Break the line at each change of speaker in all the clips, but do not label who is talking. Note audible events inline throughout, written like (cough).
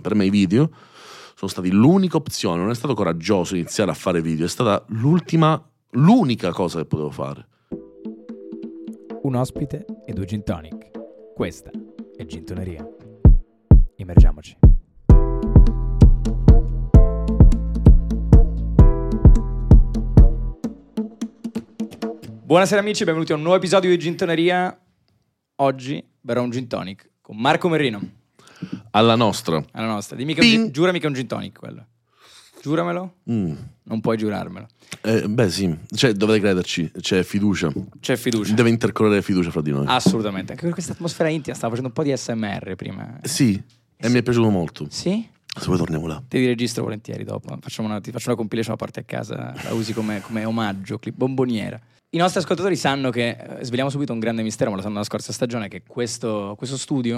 per me i video sono stati l'unica opzione, non è stato coraggioso iniziare a fare video, è stata l'ultima, l'unica cosa che potevo fare.
Un ospite e due gin tonic. Questa è Gintoneria. Immergiamoci. Buonasera amici, benvenuti a un nuovo episodio di Gintoneria. Oggi berrò un gin tonic con Marco Merrino.
Alla nostra.
Alla nostra. Dimmi che un giurami che è un gin tonic quello. Giuramelo?
Mm.
Non puoi giurarmelo.
Eh, beh sì, cioè, dovete crederci, c'è fiducia.
C'è fiducia.
Deve intercorrere fiducia fra di noi.
Assolutamente. Anche per questa atmosfera intima. Stavo facendo un po' di SMR prima.
Sì, e mi è piaciuto molto.
Sì?
Se vuoi torniamo là.
Ti registro volentieri dopo. Facciamo una, ti faccio una compilation, la porti a casa, la usi come, come omaggio, clip bomboniera. I nostri ascoltatori sanno che, eh, sveliamo subito un grande mistero, ma lo sanno dalla scorsa stagione, che questo, questo studio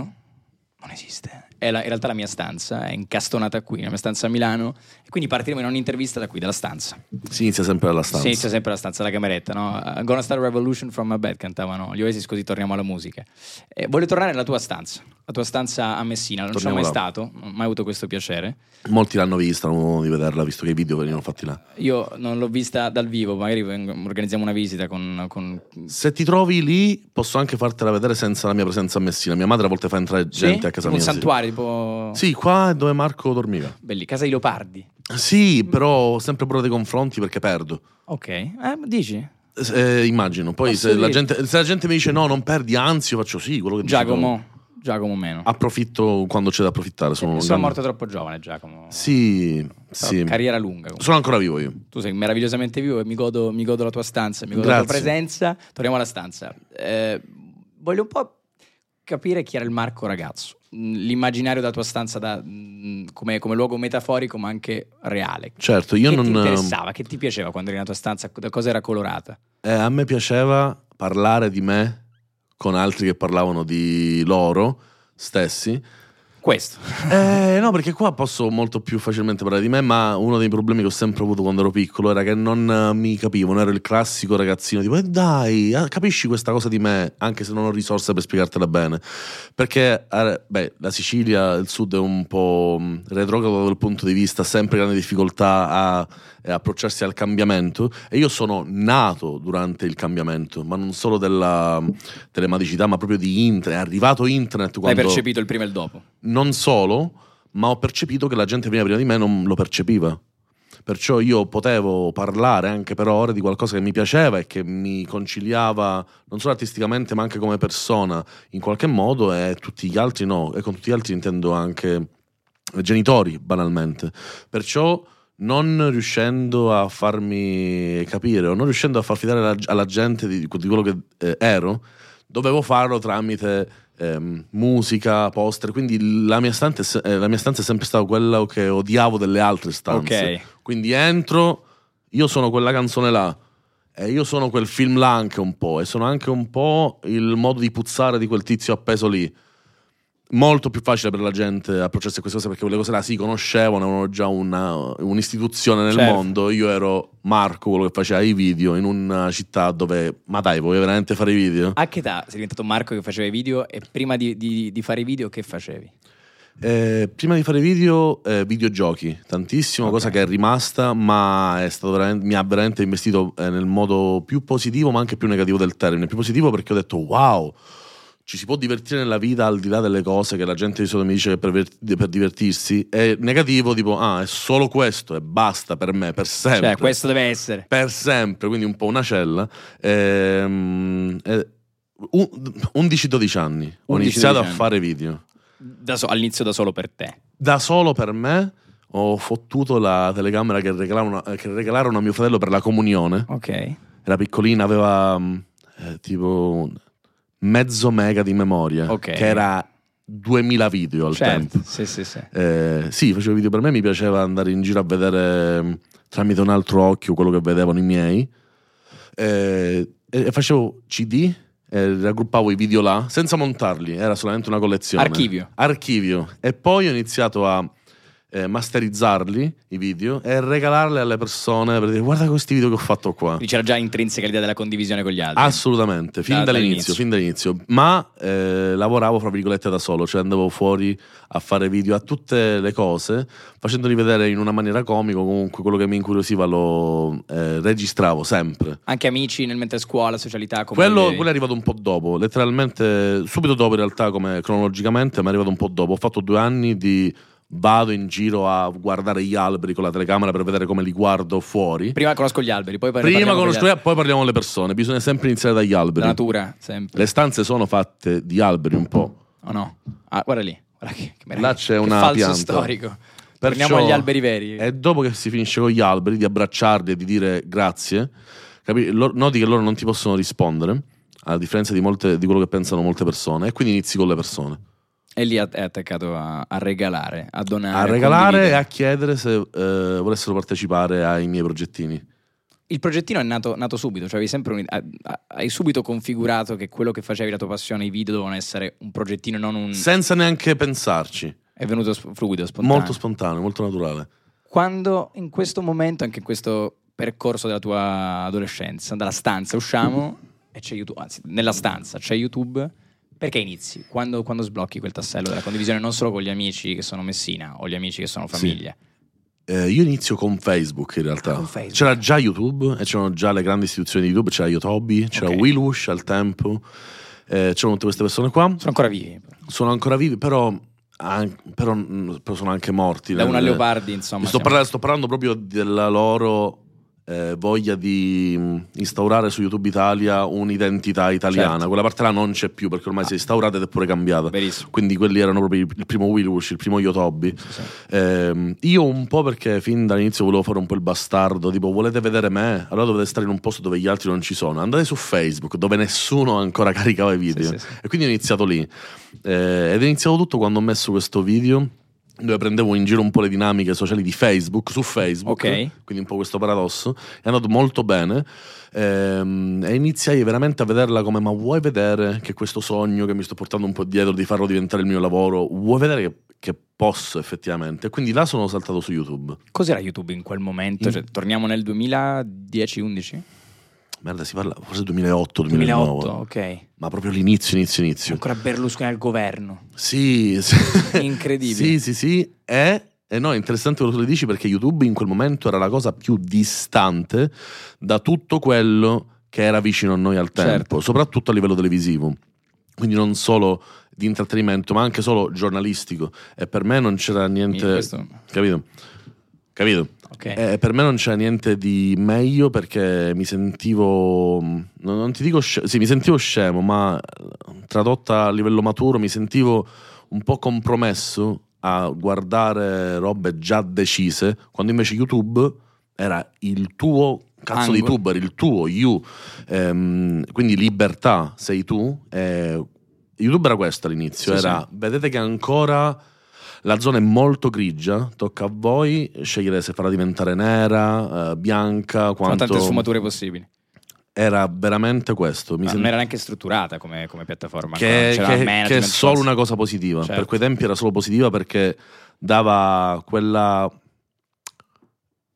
non esiste. È la- in realtà la mia stanza, è incastonata qui, la mia stanza a Milano, e quindi partiremo in ogni intervista da qui, dalla stanza.
Si inizia sempre dalla stanza.
Si inizia sempre la stanza, la cameretta, no? I'm gonna start a revolution from my bed, cantavano gli Oasis, così torniamo alla musica. Eh, voglio tornare nella tua stanza, la tua stanza a Messina, non ci sono mai
Torniamo
stato, non ho mai avuto questo piacere.
Molti l'hanno vista, non avevano di vederla, visto che i video venivano fatti là.
Io non l'ho vista dal vivo, magari organizziamo una visita con... con-
Se ti trovi lì, posso anche fartela vedere senza la mia presenza a Messina. Mia madre a volte fa entrare gente
Sì?
a casa
Tipo
mia.
Un santuario, tipo...
Sì, qua è dove Marco dormiva.
Belli, casa di leopardi.
Sì, però ho sempre paura dei confronti perché perdo.
Ok, eh, dici?
Eh, immagino. Poi
Posso
se la,
dire-
gente, se la gente mi dice no, non perdi, anzi, io faccio sì, quello che dici.
Giacomo, Giacomo meno.
Approfitto quando c'è da approfittare. Sono, un
Sono
grande-
morto troppo giovane Giacomo.
Sì,
Però
sì.
Carriera lunga. comunque.
Sono ancora vivo io.
Tu sei meravigliosamente vivo e mi godo, mi godo la tua stanza, mi godo la tua
Grazie.
presenza. Torniamo alla stanza. Eh, voglio un po' capire chi era il Marco ragazzo. Mm, L'immaginario della tua stanza da, mm, come, come luogo metaforico ma anche reale.
Certo, io
che
non.
ti interessava? Che ti piaceva quando eri nella tua stanza? Da cosa era colorata?
Eh, a me piaceva parlare di me con altri che parlavano di loro stessi.
Questo.
Eh, no, perché qua posso molto più facilmente parlare di me, ma uno dei problemi che ho sempre avuto quando ero piccolo era che non eh, mi capivo, non ero il classico ragazzino tipo, eh dai, eh, capisci questa cosa di me, anche se non ho risorse per spiegartela bene. Perché, eh, beh, la Sicilia, il sud è un po' mh, retrogrado dal punto di vista, sempre grande difficoltà a eh, approcciarsi al cambiamento e io sono nato durante il cambiamento, ma non solo della telematicità, ma proprio di internet, è arrivato internet
Hai
quando...
percepito il prima e il dopo.
Non solo, ma ho percepito che la gente prima, prima di me non lo percepiva. Perciò io potevo parlare anche per ore di qualcosa che mi piaceva e che mi conciliava non solo artisticamente ma anche come persona in qualche modo e tutti gli altri no. E con tutti gli altri intendo anche genitori banalmente. Perciò non riuscendo a farmi capire o non riuscendo a far fidare la- alla gente di, di quello che eh, ero, dovevo farlo tramite ehm, musica, poster. Quindi la mia, stanza è, se- eh, la mia stanza è sempre stata quella che odiavo delle altre stanze.
Ok.
Quindi entro, io sono quella canzone là. E io sono quel film là anche un po'. E sono anche un po' il modo di puzzare di quel tizio appeso lì. Molto più facile per la gente approcciarsi a queste cose perché quelle cose là si conoscevano, avevano già una- un'istituzione nel
Certo.
mondo. Io ero Marco, quello che faceva i video in una città dove, ma dai, vuoi veramente fare i video?
A che età sei diventato Marco che faceva i video e prima di, di- di fare i video che facevi?
Eh, prima di fare video, eh, videogiochi, tantissimo,
Ok.
cosa che è rimasta, ma è stato veramente- mi ha veramente investito eh, nel modo più positivo, ma anche più negativo del termine. Più positivo perché ho detto wow. Ci si può divertire nella vita al di là delle cose che la gente di solito mi dice che per, per divertirsi. E negativo, tipo, ah, è solo questo e basta per me, per sempre.
Cioè, questo deve essere.
Per sempre, quindi un po' una cella. Ehm, eh, un- 11-12 anni. Ho
11-12
iniziato a
anni.
fare video.
Da so- all'inizio da solo per te.
Da solo per me ho fottuto la telecamera che regalarono, eh, che regalarono a mio fratello per la comunione.
Ok.
Era piccolina, aveva mm, eh, tipo un mezzo mega di memoria.
Ok.
Che era 2000 video al
Certo.
tempo.
Sì, sì, sì.
Eh, sì, facevo video per me, mi piaceva andare in giro a vedere mm, tramite un altro occhio quello che vedevano i miei. Eh, e e facevo CD, eh, raggruppavo i video là, senza montarli, era solamente una collezione.
Archivio.
Archivio. E poi ho iniziato a eh, masterizzarli i video e regalarli alle persone per dire guarda questi video che ho fatto qua.
Quindi c'era già intrinseca l'idea della condivisione con gli altri.
Assolutamente, fin
Da-
dall'inizio,
dall'inizio.
fin dall'inizio. Ma eh, lavoravo fra virgolette da solo, cioè andavo fuori a fare video a tutte le cose, facendoli vedere in una maniera comica, comunque quello che mi incuriosiva lo eh, registravo sempre.
Anche amici nel mentre scuola, socialità, come
Quello, quello è arrivato un po' dopo, letteralmente subito dopo in realtà come cronologicamente, ma è arrivato un po' dopo. Ho fatto due anni di vado in giro a guardare gli alberi con la telecamera per vedere come li guardo fuori.
Prima conosco gli alberi, poi ne
Prima
parliamo con gli
conosco,
altri.
poi parliamo delle persone, bisogna sempre iniziare dagli alberi.
La natura, sempre.
Le stanze sono fatte di alberi un po'.
O no? Ah, guarda lì. Guarda che, che.
Là c'è
Che
una
falso
pianta.
storico.
Perciò-
Torniamo agli alberi veri.
E dopo che si finisce con gli alberi, di abbracciarli e di dire grazie, capi- noti che loro non ti possono rispondere, a differenza di, molte- di quello che pensano molte persone, e quindi inizi con le persone.
E lì è attaccato a, a regalare, a donare.
a regalare e a chiedere se eh, volessero partecipare ai miei progettini.
Il progettino è nato, nato subito, cioè un- ha- ha- hai subito configurato che quello che facevi, la tua passione, i video dovevano essere un progettino e non un...
Senza neanche pensarci.
È venuto fluido, spontaneo.
Molto spontaneo, molto naturale.
Quando in questo momento, anche in questo percorso della tua adolescenza, dalla stanza usciamo e c'è YouTube, anzi nella stanza c'è YouTube, perché inizi? Quando, quando sblocchi quel tassello della condivisione non solo con gli amici che sono Messina o gli amici che sono famiglia?
Eh, io inizio con Facebook in realtà.
Ah, Facebook.
C'era già YouTube e c'erano già le grandi istituzioni di YouTube, c'era Yotobi, c'era
Ok.
Willush al tempo, eh, c'erano tutte queste persone qua.
Sono ancora vivi.
Sono ancora vivi, però, an- però, mm, però sono anche morti.
Da una Leopardi, insomma.
sto, parlando, sto parlando proprio della loro eh, voglia di mm, instaurare su YouTube Italia un'identità italiana.
Certo.
Quella parte là non c'è più perché ormai si è instaurata ed è pure cambiata.
Verissimo.
Quindi quelli erano proprio il primo Willush, il primo Yotobi.
Sì, sì.
Ehm, io un po' perché fin dall'inizio volevo fare un po' il bastardo, tipo volete vedere me? Allora dovete stare in un posto dove gli altri non ci sono. Andate su Facebook dove nessuno ancora (laughs) caricava i video.
Sì, sì.
E quindi ho iniziato lì. Eh, ed è iniziato tutto quando ho messo questo video dove prendevo in giro un po' le dinamiche sociali di Facebook su Facebook,
Ok.
quindi un po' questo paradosso. È andato molto bene. Ehm, e iniziai veramente a vederla come: ma vuoi vedere che questo sogno che mi sto portando un po' dietro di farlo diventare il mio lavoro, vuoi vedere che, che posso effettivamente? Quindi là sono saltato su YouTube.
Cos'era YouTube in quel momento?
In-
Cioè, torniamo nel 2010-11?
Merda, si parla forse 2008, 2009.
2008, ok.
Ma proprio l'inizio, inizio, inizio.
Ancora Berlusconi al governo.
Sì, sì.
Incredibile.
Sì, sì, sì. E, e no, è interessante quello che tu le dici perché YouTube in quel momento era la cosa più distante da tutto quello che era vicino a noi al tempo,
Certo.
soprattutto a livello televisivo. Quindi non solo di intrattenimento, ma anche solo giornalistico. E per me non c'era niente. Capito? Capito?
Ok.
Eh, per me non c'era niente di meglio perché mi sentivo, non, non ti dico scemo, sì, mi sentivo scemo, ma eh, tradotta a livello maturo mi sentivo un po' compromesso a guardare robe già decise, quando invece YouTube era il tuo cazzo di
Angolo.
tuber, il tuo you, Ehm, quindi libertà sei tu. eh, YouTube era questo all'inizio,
Sì,
era
sì.
vedete che ancora la zona è molto grigia, tocca a voi scegliere se farla diventare nera, eh, bianca,
Sono
quanto...
tante sfumature possibili.
Era veramente questo. Mi
Ma
sen-
non era neanche strutturata come, come piattaforma.
che, che- che è solo una cosa positiva.
Certo.
Per quei tempi era solo positiva perché dava quella.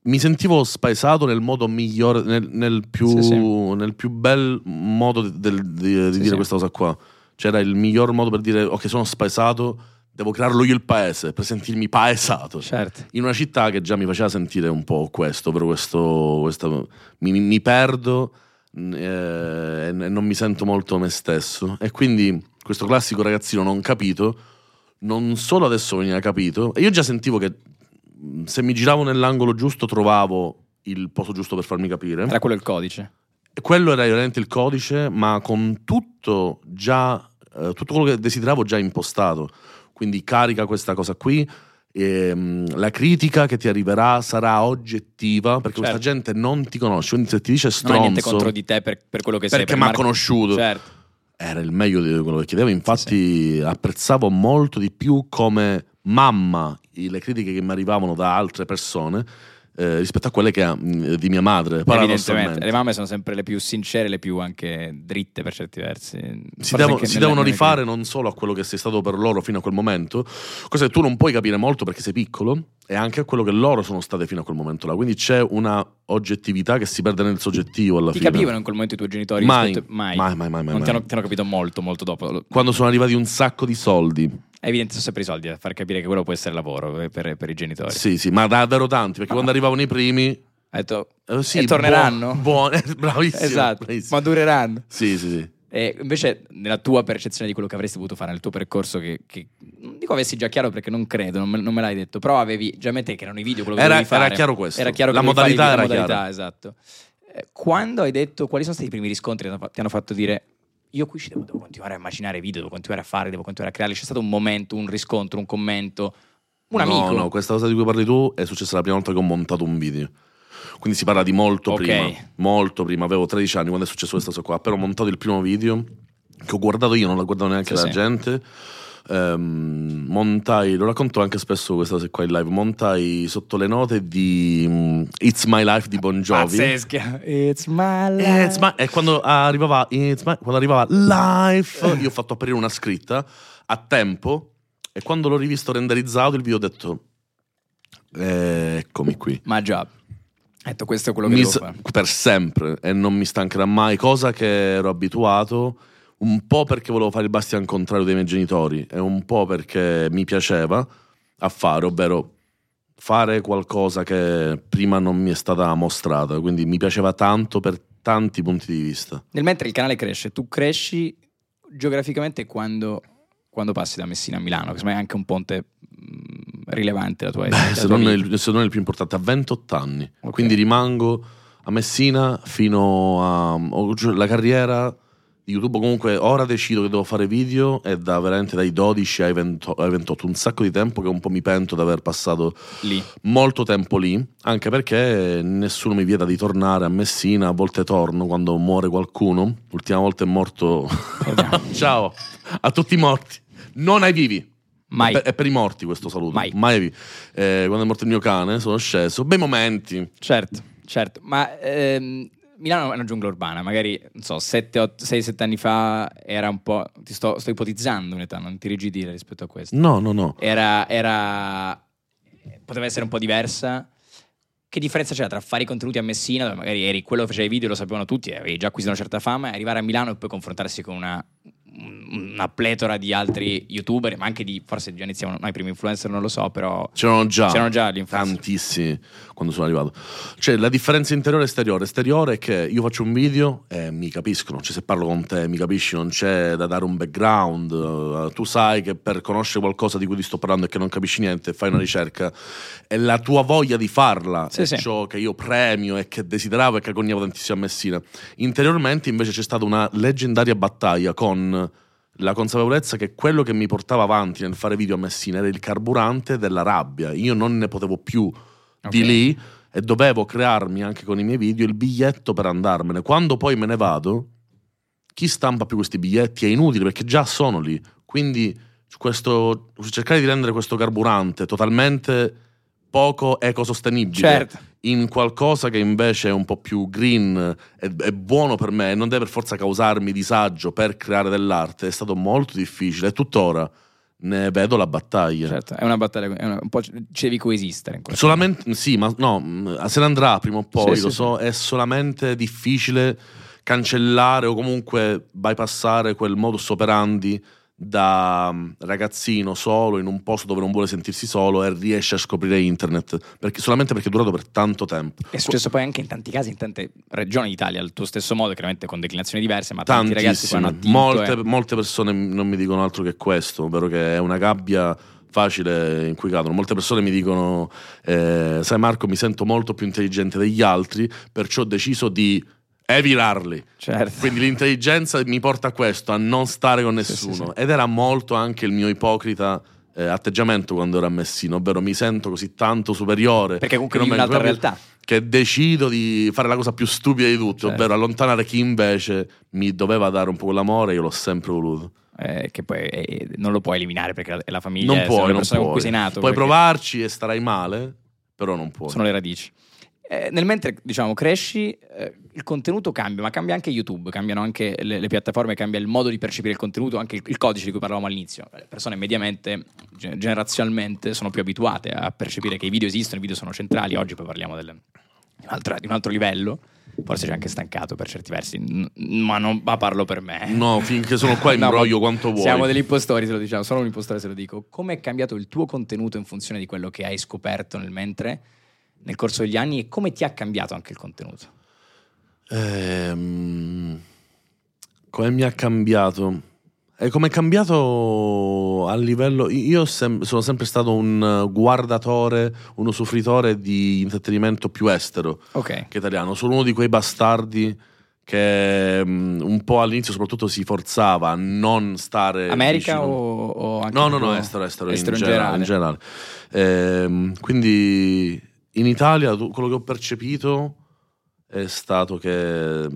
Mi sentivo spaesato nel modo migliore, nel, nel più,
Sì, sì.
nel più bel modo di, del- di- di
Sì,
dire questa cosa qua. C'era il miglior modo per dire: Ok, sono spaesato, devo crearlo io il paese per sentirmi paesato.
Certo.
In una città che già mi faceva sentire un po' questo, però questo, questo- mi, mi perdo mh, eh, e non mi sento molto me stesso. E quindi questo classico ragazzino non capito, non solo adesso veniva capito, e io già sentivo che mh, se mi giravo nell'angolo giusto trovavo il posto giusto per farmi capire.
Era quello il codice.
E quello era veramente il codice, ma con tutto già, eh, tutto quello che desideravo già impostato. Quindi carica questa cosa qui. ehm, la critica che ti arriverà sarà oggettiva perché questa
Certo.
gente non ti conosce. Quindi se ti dice
Non hai niente
stronzo,
contro di te per, per quello che sei.
perché
per
mi ha conosciuto,
Certo.
era il meglio di quello che chiedevo. Infatti, apprezzavo molto di più come mamma le critiche che mi arrivavano da altre persone eh, rispetto a quelle che, mh, di mia madre.
Evidentemente. Le mamme sono sempre le più sincere, le più anche dritte per certi versi.
si, devo- si devono rifare non solo a quello che sei stato per loro fino a quel momento, cosa che tu non puoi capire molto perché sei piccolo, e anche a quello che loro sono state fino a quel momento là. Quindi c'è una oggettività che si perde nel soggettivo alla
Ti
fine.
capivano in quel momento i tuoi genitori?
Mai,
rispetto- mai.
mai, mai, mai, mai,
Non ti
mai.
hanno, ti hanno capito molto, molto dopo.
Quando sono arrivati un sacco di soldi.
È evidente, sono sempre i soldi a far capire che quello può essere lavoro eh, per, per i genitori.
Sì, sì, ma davvero tanti, perché
Ah.
quando arrivavano i primi...
Ha detto,
eh, sì,
E torneranno? (laughs)
buon- buone, bravissimo.
esatto,
bravissimo.
ma dureranno.
Sì, sì, sì.
E invece, nella tua percezione di quello che avresti voluto fare nel tuo percorso, che, che non dico avessi già chiaro perché non credo, non me, non me l'hai detto, però avevi già in mente che erano i video quello che
Era-
dovevi fare.
era chiaro questo.
Era chiaro
La modalità era
la modalità, esatto. Eh, Quando hai detto quali sono stati i primi riscontri che ti hanno fatto dire io qui ci devo, devo continuare a immaginare video, devo continuare a fare, devo continuare a crearli. C'è stato un momento, un riscontro, un commento, un amico.
No, no, questa cosa di cui parli tu è successa la prima volta che ho montato un video. Quindi si parla di molto
Ok.
prima. Molto prima, avevo 13 anni quando è successo questa cosa qua. Però ho montato il primo video che ho guardato io, non l'ha guardato neanche
Sì,
la
sì.
gente. Ehm, montai, lo racconto anche spesso questa cosa qua in live. Montai sotto le note di mm, It's My Life di Bon Jovi.
Pazzesca. It's my life.
It's my- E quando arrivava, It's my- quando arrivava life, io ho fatto apparire una scritta a tempo. E quando l'ho rivisto renderizzato, il video ho detto: "Eh, Eccomi qui.
Job. Ho detto, questo è quello che
Mi
devo
s- per sempre e non mi stancherà mai, cosa che ero abituato un po' perché volevo fare il bastian contrario dei miei genitori e un po' perché mi piaceva a fare, ovvero fare qualcosa che prima non mi è stata mostrata, quindi mi piaceva tanto per tanti punti di vista.
Nel mentre il canale cresce, tu cresci geograficamente quando, quando passi da Messina a Milano, che me è anche un ponte mh, rilevante la tua, la
Beh,
tua
se, non il, se non il più importante, a 28 anni.
Ok.
Quindi rimango a Messina fino a... cioè, la carriera YouTube comunque ora decido che devo fare video è da veramente dai 12 ai 20 ai 28, un sacco di tempo che un po' mi pento di aver passato
lì.
molto tempo lì, anche perché nessuno mi vieta di tornare a Messina, a volte torno quando muore qualcuno, l'ultima volta è morto... (laughs) Ciao a tutti i morti, non ai vivi.
Mai.
È per, è per i morti questo saluto.
Mai.
ai vivi. Eh, quando è morto il mio cane sono sceso. Bei momenti.
Certo, certo. Ma ehm, Milano è una giungla urbana, magari, non so, 6-7 anni fa era un po'... Ti sto, sto ipotizzando un'età, non ti rigidire rispetto a questo.
No, no, no.
Era, era... poteva essere un po' diversa. Che differenza c'era tra fare i contenuti a Messina, dove magari eri quello che faceva i video, lo sapevano tutti, avevi già acquisito una certa fama, e arrivare a Milano e poi confrontarsi con una, una pletora di altri youtuber, ma anche di, forse già iniziavano, no, i primi influencer non lo so, però
C'erano già.
c'erano già gli influencer.
Tantissimi quando sono arrivato. Cioè, la differenza interiore e esteriore. Esteriore è che io faccio un video e mi capiscono. Cioè, se parlo con te, mi capisci, non c'è da dare un background. eh, tu sai che per conoscere qualcosa di cui ti sto parlando e che non capisci niente, fai una ricerca. E la tua voglia di farla
Sì,
è
sì.
ciò che io premio e che desideravo e che agognavo tantissimo a Messina. Interiormente, invece, c'è stata una leggendaria battaglia con la consapevolezza che quello che mi portava avanti nel fare video a Messina era il carburante della rabbia. Io non ne potevo più di
Ok.
lì e dovevo crearmi anche con i miei video il biglietto per andarmene. Quando poi me ne vado, chi stampa più questi biglietti è inutile perché già sono lì. Quindi questo, cercare di rendere questo carburante totalmente poco ecosostenibile
Certo.
in qualcosa che invece è un po' più green e è buono per me e non deve per forza causarmi disagio per creare dell'arte è stato molto difficile e tuttora ne vedo la battaglia.
Certo, è una battaglia, è una- un po' ci devi coesistere.
Solamente, sì, ma no, mh, se ne andrà prima o poi,
Sì,
lo
sì,
so, è solamente difficile cancellare o comunque bypassare quel modus operandi da mh, ragazzino solo in un posto dove non vuole sentirsi solo e riesce a scoprire internet, perché, solamente perché è durato per tanto tempo.
È successo poi anche in tanti casi, in tante regioni d'Italia, al tuo stesso modo, chiaramente con declinazioni diverse, ma tanti ragazzi poi hanno attinto
Molte,
e-
molte persone non mi dicono altro che questo, ovvero che è una gabbia facile in cui cadono. Molte persone mi dicono, eh, sai Marco, mi sento molto più intelligente degli altri, perciò ho deciso di evilarli.
Certo.
Quindi l'intelligenza mi porta a questo, a non stare con
Sì,
nessuno.
sì, sì.
Ed era molto anche il mio ipocrita eh, atteggiamento quando ero a Messina, ovvero mi sento così tanto superiore.
Perché comunque
non ne
un'altra realtà.
che decido di fare la cosa più stupida di tutte,
Certo.
ovvero allontanare chi invece mi doveva dare un po' quell'amore, io l'ho sempre voluto.
eh, che poi eh, non lo puoi eliminare perché è la famiglia,
non puoi, non
persone con cui
puoi.
sei nato.
Puoi
perché
provarci e starai male, però non puoi.
Sono le radici. Eh, nel mentre diciamo cresci, eh, il contenuto cambia, ma cambia anche YouTube, cambiano anche le, le, piattaforme, cambia il modo di percepire il contenuto, anche il, il, codice di cui parlavamo all'inizio. Le persone mediamente, generazionalmente, sono più abituate a percepire che i video esistono, i video sono centrali. Oggi poi parliamo del, di, un altro, di un altro livello. Forse c'è anche stancato per certi versi, ma non ma parlo per me.
No, finché sono qua imbroglio (laughs) no, quanto vuoi.
Siamo degli impostori, se lo diciamo, sono un impostore se lo dico. Come è cambiato il tuo contenuto in funzione di quello che hai scoperto nel mentre, nel corso degli anni e come ti ha cambiato anche il contenuto?
Ehm, come mi ha cambiato? E come è cambiato a livello. Io sem- sono sempre stato un guardatore, un usufruitore di intrattenimento più estero
okay.
che italiano. Sono uno di quei bastardi che um, un po' all'inizio soprattutto si forzava a non stare
America o, o, anche
no no no estero estero,
estero
in, in, generale, in generale. Ehm, quindi in Italia quello che ho percepito è stato che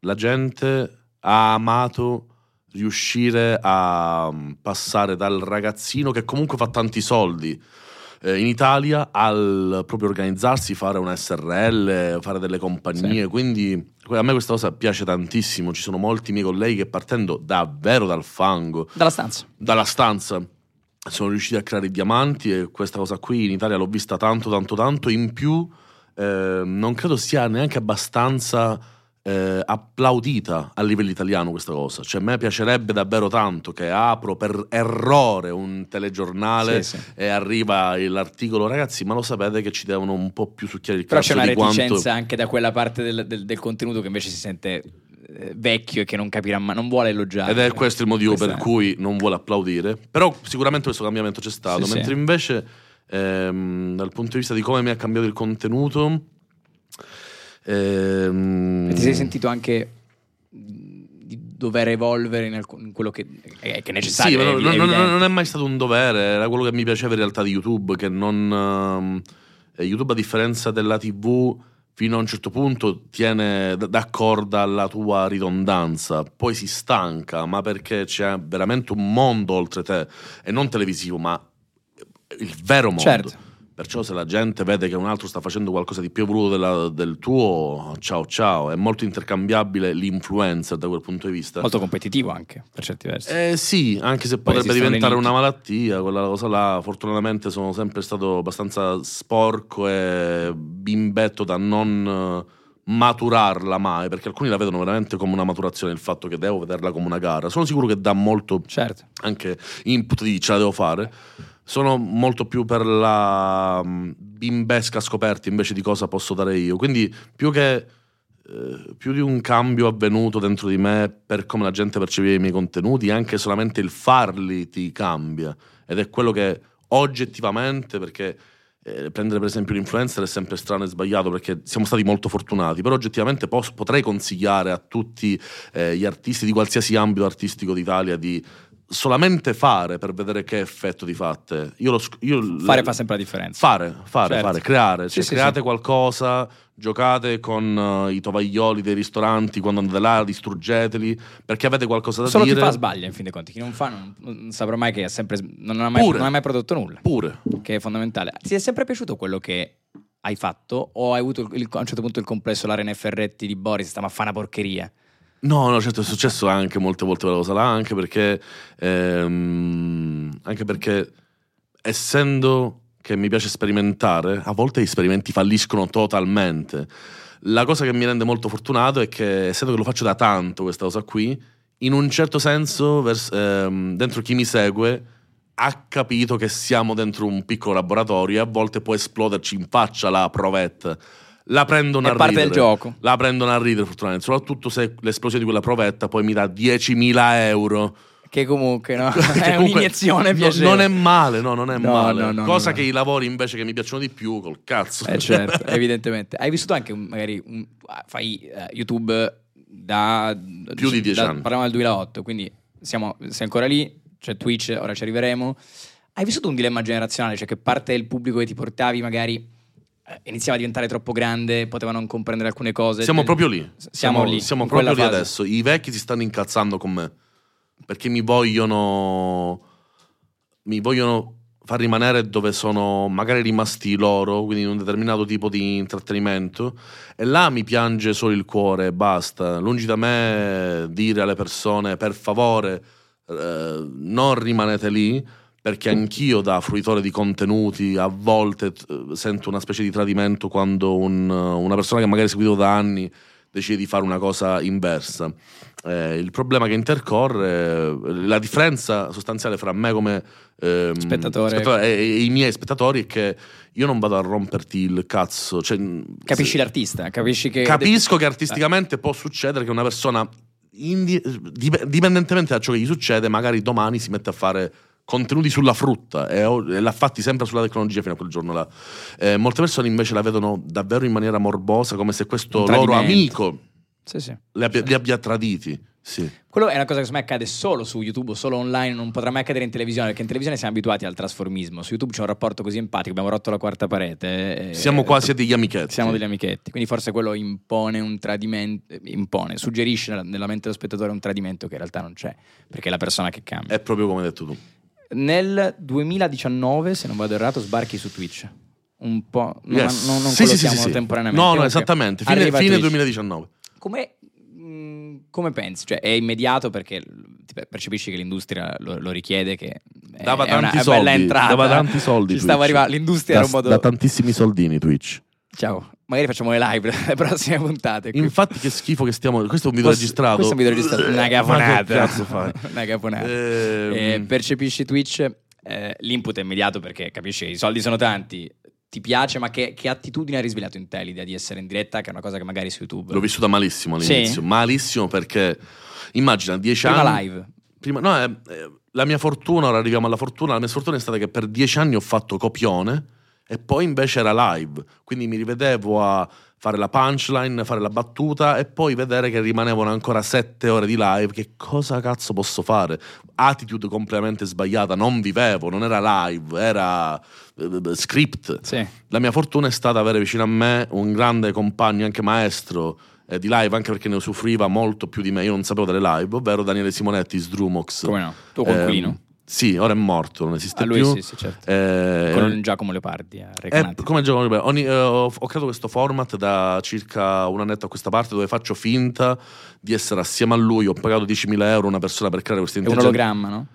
la gente ha amato riuscire a mm, passare dal ragazzino che comunque fa tanti soldi eh, in Italia al proprio organizzarsi, fare una SRL, fare delle compagnie. Sì. Quindi a me questa cosa piace tantissimo. Ci sono molti miei colleghi che partendo davvero dal fango,
dalla stanza,
dalla stanza sono riusciti a creare i diamanti e questa cosa qui in Italia l'ho vista tanto tanto tanto. In più eh, non credo sia neanche abbastanza eh, applaudita a livello italiano questa cosa. Cioè, a me piacerebbe davvero tanto che apro per errore un telegiornale sì, sì. e arriva l'articolo, ragazzi, ma lo sapete che ci devono un po' più succhiare il
cazzo
Però
c'è una reticenza
quanto...
anche da quella parte del, del, del, contenuto che invece si sente vecchio e che non capirà ma non vuole elogiare.
Ed è questo il motivo Questa per è... cui non vuole applaudire. Però sicuramente questo cambiamento c'è stato, sì, mentre invece ehm, dal punto di vista di come mi ha cambiato il contenuto
Ehm... Ti sei sentito anche di dover evolvere in, alc- in quello che è, che è necessario?
Sì, è, non, non, non, è mai stato un dovere, era quello che mi piaceva in realtà di YouTube, che non... Uh, YouTube a differenza della TV fino a un certo punto tiene d'accordo alla tua ridondanza, poi si stanca, ma perché c'è veramente un mondo oltre te, e non televisivo, ma il vero mondo.
Certo
Perciò se la gente vede che un altro sta facendo qualcosa di più evoluto della, del tuo, ciao ciao, è molto intercambiabile l'influencer da quel punto di vista.
Molto competitivo anche, per certi versi.
Eh sì, anche se Poi potrebbe diventare una malattia, quella cosa là, fortunatamente sono sempre stato abbastanza sporco e bimbetto da non maturarla mai, perché alcuni la vedono veramente come una maturazione il fatto che devo vederla come una gara. Sono sicuro che dà molto
certo.
anche input di ce la devo fare sono molto più per la mm, bimbesca scoperta invece di cosa posso dare io. Quindi più che eh, più di un cambio avvenuto dentro di me per come la gente percepiva i miei contenuti, anche solamente il farli ti cambia. Ed è quello che oggettivamente, perché eh, prendere per esempio l'influencer è sempre strano e sbagliato perché siamo stati molto fortunati, però oggettivamente pos- potrei consigliare a tutti eh, gli artisti di qualsiasi ambito artistico d'Italia di solamente fare per vedere che effetto di fatte. Io lo, io
fare le, fa sempre la differenza.
Fare, fare, certo. fare, creare. Cioè, sì, create sì, qualcosa, giocate con uh, i tovaglioli dei ristoranti quando andate là, distruggeteli, perché avete qualcosa da
Solo
dire.
Solo chi fa sbaglia, in fin dei conti. Chi non fa non, non saprà mai che ha sempre, non, ha mai, non ha mai prodotto nulla.
Pure.
Che è fondamentale. Ti è sempre piaciuto quello che hai fatto o hai avuto il, a un certo punto il complesso l'Arena Ferretti di Boris, stiamo a fare una porcheria?
No, no, certo è successo anche molte volte quella cosa là, anche perché, ehm, anche perché essendo che mi piace sperimentare, a volte gli esperimenti falliscono totalmente. La cosa che mi rende molto fortunato è che, essendo che lo faccio da tanto questa cosa qui, in un certo senso, vers- ehm, dentro chi mi segue, ha capito che siamo dentro un piccolo laboratorio e a volte può esploderci in faccia la provetta la prendono
è
a
parte
ridere.
del gioco.
La prendono a ridere, fortunatamente. Soprattutto se l'esplosione di quella provetta poi mi dà 10.000 euro.
Che comunque no? (laughs) è un'iniezione piacevole.
Non è male, no, non è no, male. No, Cosa che i lavori invece che mi piacciono di più, col cazzo.
Eh certo, (laughs) evidentemente. Hai vissuto anche magari un, fai uh, YouTube da
più di dieci anni.
Parliamo del 2008, quindi siamo, sei ancora lì, c'è Twitch, ora ci arriveremo. Hai vissuto un dilemma generazionale, cioè che parte del pubblico che ti portavi magari iniziava a diventare troppo grande, poteva non comprendere alcune cose.
Siamo proprio lì.
Siamo, siamo lì.
Siamo proprio lì fase. adesso. I vecchi si stanno incazzando con me perché mi vogliono. Mi vogliono far rimanere dove sono magari rimasti loro, quindi in un determinato tipo di intrattenimento, e là mi piange solo il cuore e basta. Lungi da me dire alle persone per favore eh, non rimanete lì, perché anch'io da fruitore di contenuti a volte eh, sento una specie di tradimento quando un- una persona che magari seguito da anni decide di fare una cosa inversa. Eh, il problema che intercorre, eh, la differenza sostanziale fra me come ehm,
Spettatore.
e, e i miei spettatori è che io non vado a romperti il cazzo. Cioè,
Capisci
se-
l'artista, capisci che...
Capisco che artisticamente può succedere che una persona, indi- dip- dipendentemente da ciò che gli succede, magari domani si mette a fare contenuti sulla frutta e, e l'ha fatti sempre sulla tecnologia fino a quel giorno là. Eh, molte persone invece la vedono davvero in maniera morbosa, come se questo loro amico
Sì, sì.
li abbia, li abbia traditi. Sì.
Quello è una cosa che secondo me accade solo su YouTube solo online, non potrà mai accadere in televisione, perché in televisione siamo abituati al trasformismo. Su YouTube c'è un rapporto così empatico, abbiamo rotto la quarta parete. e-
Siamo quasi degli amichetti.
Siamo degli amichetti, quindi forse quello impone un tradimento, impone, suggerisce nella mente dello spettatore un tradimento che in realtà non c'è, perché è la persona che cambia.
È proprio come hai detto tu.
Nel 2019, se non vado errato, sbarchi su Twitch. Un po', non,
Yes.
non, non
Sì, sì, sì,
temporaneamente.
No, no, esattamente. Fine, fine
Twitch.
2019.
Come, mh, come pensi? Cioè, è immediato perché percepisci che l'industria lo, lo richiede, che è,
Dava
è una
tanti
è
soldi.
bella entrata.
Dava tanti soldi.
Ci stava arrivando, l'industria
Da,
era un modo...
da tantissimi soldini Twitch.
Ciao, magari facciamo le live (laughs) le prossime puntate. qui.
Infatti, che schifo che stiamo. Questo è un video
Posso-
registrato.
Questo è un video registrato. Una
che
caponata.
cazzo fai? (laughs)
Una caponata.
Ehm,
Eh, percepisci Twitch, eh, l'input è immediato perché capisci i soldi sono tanti. Ti piace, ma che, che attitudine ha risvegliato in te l'idea di essere in diretta? Che è una cosa che magari su YouTube.
L'ho vissuta malissimo all'inizio.
Sì?
Malissimo perché immagina dieci
Prima
anni.
live.
Prima, no, eh, eh, la mia fortuna, ora arriviamo alla fortuna. La mia sfortuna è stata che per dieci anni ho fatto copione e poi invece era live. Quindi mi rivedevo a fare la punchline, fare la battuta e poi vedere che rimanevano ancora sette ore di live. Che cosa cazzo posso fare? Attitude completamente sbagliata. Non vivevo, non era live, era eh, script.
Sì.
La mia fortuna è stata avere vicino a me un grande compagno, anche maestro eh, di live, anche perché ne usufruiva molto più di me. Io non sapevo delle live, ovvero Daniele Simonetti, Sdrumox.
Come no? Tuo coinquilino.
Ehm, sì, ora è morto, non esiste
a lui
più.
sì, sì, certo.
Eh,
Con Giacomo Leopardi
eh,
Recanati.
come gioco ogni- eh, ho, ho creato questo format da circa un annetto a questa parte dove faccio finta di essere assieme a lui. Ho pagato 10.000 euro a una persona per creare questa
È un
intelligenza.
ologramma, no?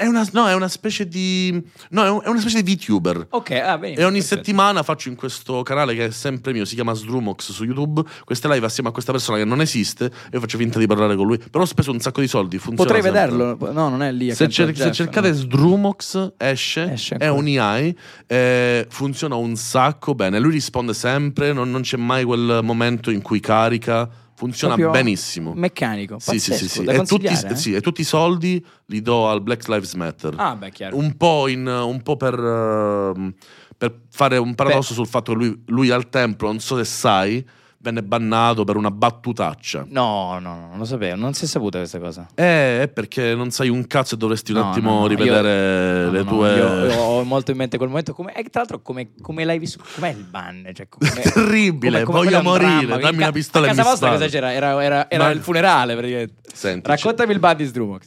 È una, no, è una specie di. No, è, un- è una specie di VTuber.
Ok, ah, bene.
E ogni
perfetto.
settimana faccio in questo canale che è sempre mio, si chiama Sdrumox su YouTube, queste live assieme a questa persona che non esiste e io faccio finta di parlare con lui. Però ho speso un sacco di soldi, funziona
Potrei
sempre.
vederlo. No, non è lì.
Se, cer-
a
se
Jeff,
cercate
no.
Sdrumox esce,
Esce
è un AI, eh, funziona un sacco bene, lui risponde sempre, non, non c'è mai quel momento in cui carica, funziona benissimo.
Meccanico.
Sì, sì, sì,
pazzesco,
sì. E tutti,
eh?
sì, e tutti i soldi li do al Black Lives Matter.
Ah, beh, chiaro.
un po', in- un po' per, ehm, per fare un paradosso sul fatto che lui, lui al templo, non so se sai, venne bannato per una battutaccia.
No, no, no, non lo sapevo, non si è saputa questa cosa.
Eh, è perché non sai un cazzo e dovresti un
No,
attimo
no, no,
rivedere
io-
le tue...
Io, io ho molto in mente quel momento. Come, e tra l'altro, come, come l'hai vissuto? Com'è il ban? Cioè, come- (laughs)
Terribile,
come-
voglio
un
morire,
dramma.
dammi
In
una pistola
A
e
casa vostra cosa c'era? Era, era- era
Ma-
il funerale, praticamente.
Senti,
Raccontami il ban di Strumox.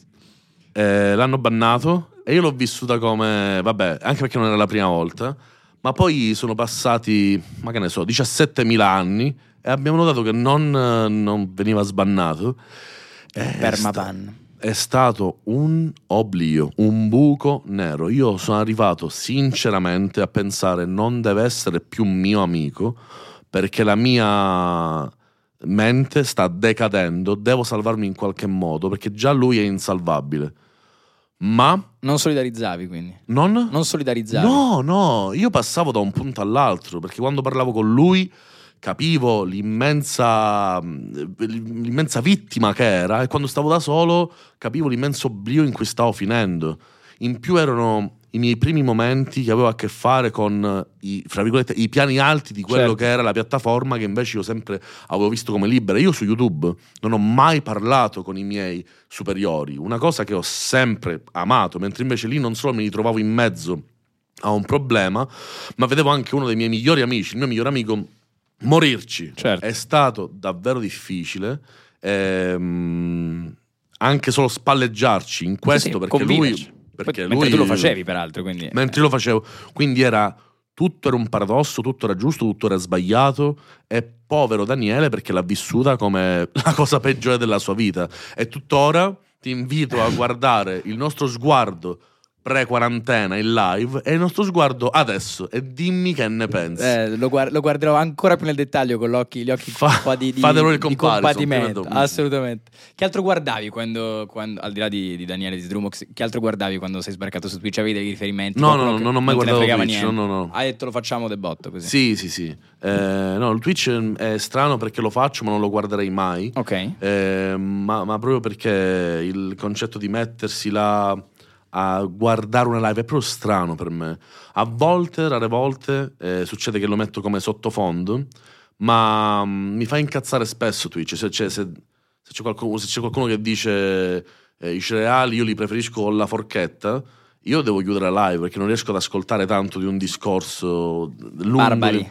eh, l'hanno bannato e io l'ho vissuta come, vabbè, anche perché non era la prima volta, ma poi sono passati, ma che ne so, 17.000 anni e abbiamo notato che non, eh, non veniva sbannato. È
Permaban.
sta- È stato un oblio, un buco nero. Io sono arrivato sinceramente a pensare non deve essere più mio amico perché la mia mente sta decadendo, devo salvarmi in qualche modo perché già lui è insalvabile. Ma
Non solidarizzavi, quindi.
non...
Non solidarizzavi.
No, no, io passavo da un punto all'altro perché quando parlavo con lui capivo l'immensa, l'immensa vittima che era e quando stavo da solo capivo l'immenso oblio in cui stavo finendo. In più erano i miei primi momenti che avevo a che fare con i, fra virgolette, i piani alti di quello
Certo.
che era la piattaforma che invece io sempre avevo visto come libera. Io su YouTube non ho mai parlato con i miei superiori, una cosa che ho sempre amato, mentre invece lì non solo mi ritrovavo in mezzo a un problema, ma vedevo anche uno dei miei migliori amici, il mio migliore amico, morirci.
Certo.
È stato davvero difficile. ehm, anche solo spalleggiarci in questo
Sì,
perché lui
conviverci.
Perché
Mentre
lui,
tu lo facevi, peraltro. Quindi...
Mentre io lo facevo. Quindi era tutto era un paradosso, tutto era giusto, tutto era sbagliato. E povero Daniele perché l'ha vissuta come (laughs) la cosa peggiore della sua vita. E tuttora ti invito a guardare il nostro sguardo pre-quarantena in live e il nostro sguardo adesso e dimmi che ne pensi.
Eh, lo, guard- lo guarderò ancora più nel dettaglio con gli occhi
Fa-
un po' di, di, di
credo.
Assolutamente. Che altro guardavi quando, quando- al di là di, di Daniele di Drumox, che altro guardavi quando sei sbarcato su Twitch? Avevi dei riferimenti?
No, no,
che
non ho mai
ne
guardato Twitch, no, no, no.
Hai detto lo facciamo de botto così.
Sì, sì, sì. Eh, no, il Twitch è strano perché lo faccio ma non lo guarderei mai.
Ok.
Eh, ma, ma proprio perché il concetto di mettersi là a guardare una live è proprio strano per me. A volte, rare volte, eh, succede che lo metto come sottofondo, ma mm, mi fa incazzare spesso Twitch. Se c'è, se- se c'è qualcuno, se c'è qualcuno che dice eh, i cereali io li preferisco con la forchetta, io devo chiudere la live perché non riesco ad ascoltare tanto di un discorso lungo.
Barbari.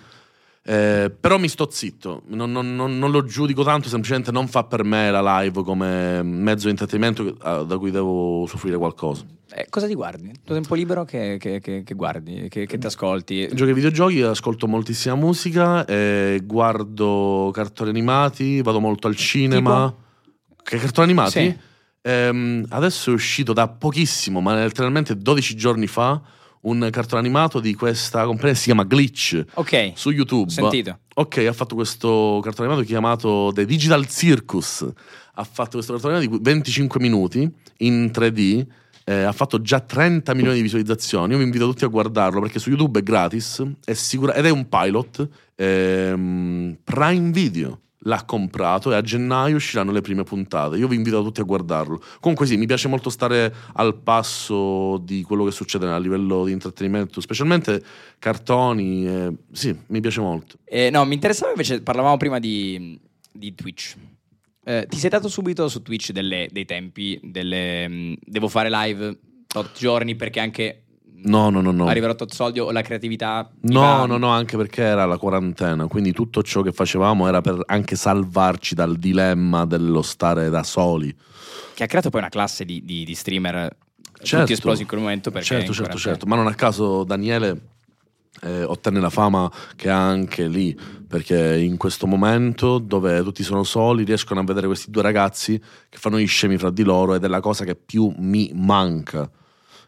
Eh, però mi sto zitto, non, non- non- lo giudico tanto, semplicemente non fa per me la live come mezzo di intrattenimento ah, da cui devo soffrire qualcosa.
Eh, cosa ti guardi? Il tuo tempo libero che, che- che- che guardi? Che, che ti ascolti?
Giochi ai videogiochi, ascolto moltissima musica, eh, guardo cartoni animati, vado molto al cinema. Che cartoni animati?
Sì.
Ehm, adesso è uscito da pochissimo, ma letteralmente 12 giorni fa, un cartone animato di questa compagnia si chiama Glitch
Ok.
su YouTube.
Sentito.
Ok, ha fatto questo cartone animato chiamato The Digital Circus. Ha fatto questo cartone animato di 25 minuti in 3D. eh, ha fatto già 30 milioni di visualizzazioni. Io vi invito tutti a guardarlo perché su YouTube è gratis è sicura- ed è un pilot. ehm, Prime Video l'ha comprato e a gennaio usciranno le prime puntate. Io vi invito tutti a guardarlo. Comunque, sì, mi piace molto stare al passo di quello che succede a livello di intrattenimento, specialmente cartoni. eh, sì, mi piace molto.
Eh, no, mi interessava invece, parlavamo prima di, di Twitch. Eh, ti sei dato subito su Twitch delle- dei tempi, delle, mh, devo fare live tot giorni perché anche
No, no, no, no.
arriverò tot soldi o la creatività ti
No,
va-
no, no, anche perché era la quarantena, quindi tutto ciò che facevamo era per anche salvarci dal dilemma dello stare da soli.
Che ha creato poi una classe di, di- di streamer
Certo.
tutti esplosi in quel momento perché
certo, certo, certo, ma non a caso Daniele eh, ottenne la fama che ha anche lì, perché in questo momento dove tutti sono soli riescono a vedere questi due ragazzi che fanno gli scemi fra di loro ed è la cosa che più mi manca.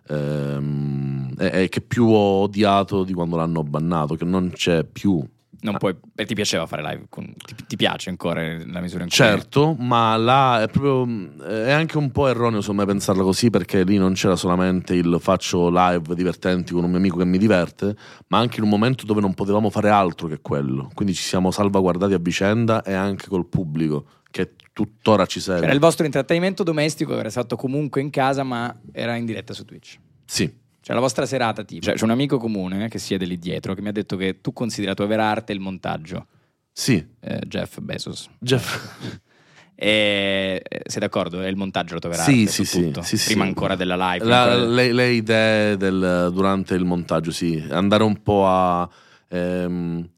Ehm, e, e che più ho odiato di quando l'hanno bannato, che non c'è più
Non puoi, e ti piaceva fare live? con- ti, ti piace ancora la misura in cui
Certo, ma là è proprio è anche un po' erroneo secondo me pensarla così perché lì non c'era solamente il faccio live divertenti con un mio amico che mi diverte, ma anche in un momento dove non potevamo fare altro che quello. Quindi ci siamo salvaguardati a vicenda e anche col pubblico che tuttora ci segue.
Era il vostro intrattenimento domestico, era stato comunque in casa, ma era in diretta su Twitch.
Sì.
Cioè la vostra serata tipo. Cioè, c'è un amico comune che siede lì dietro che mi ha detto che tu consideri la tua vera arte il montaggio,
Sì,
eh, Jeff Bezos.
Jeff. (laughs)
E eh, sei d'accordo? È il montaggio la tua vera
Sì,
arte
sì, sì, sì, sì.
Prima ancora della live.
La- le, le idee del- durante il montaggio, sì, andare un po' a. ehm,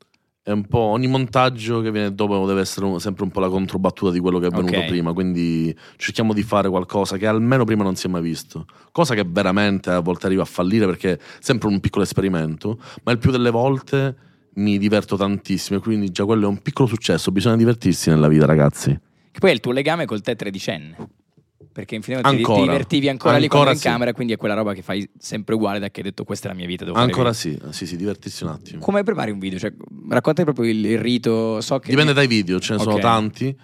è un po' ogni montaggio che viene dopo deve essere sempre un po' la controbattuta di quello che è venuto
Ok.
prima. Quindi cerchiamo di fare qualcosa che almeno prima non si è mai visto. Cosa che veramente a volte arriva a fallire perché è sempre un piccolo esperimento, ma il più delle volte mi diverto tantissimo. e Quindi già quello è un piccolo successo. Bisogna divertirsi nella vita, ragazzi.
Che poi è il tuo legame col te tredicenne. Perché in fine ti, ti divertivi ancora, lì
Ancora
quando in
sì.
camera, quindi è quella roba che fai sempre uguale da che hai detto questa è la mia vita. Devo
Ancora
video".
sì, sì, sì, divertirsi un attimo.
Come prepari un video? Cioè, raccontami proprio il, il rito. So che
Dipende dai video, ce ne sono
Ok.
tanti.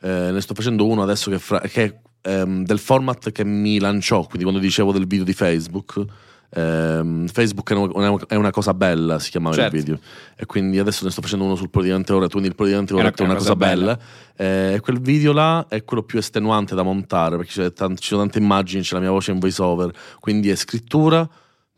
Eh, ne sto facendo uno adesso che, fra- che è ehm, del format che mi lanciò, quindi quando dicevo del video di Facebook. Ehm, Facebook è una, cosa bella, si chiamava
Certo.
il video. E quindi adesso ne sto facendo uno sul polivalente ora, quindi il
una-
ora è una,
una
cosa
cosa
bella. Eh, E quel video là è quello più estenuante da montare, perché ci sono tante immagini, c'è la mia voce in voice over, quindi è scrittura,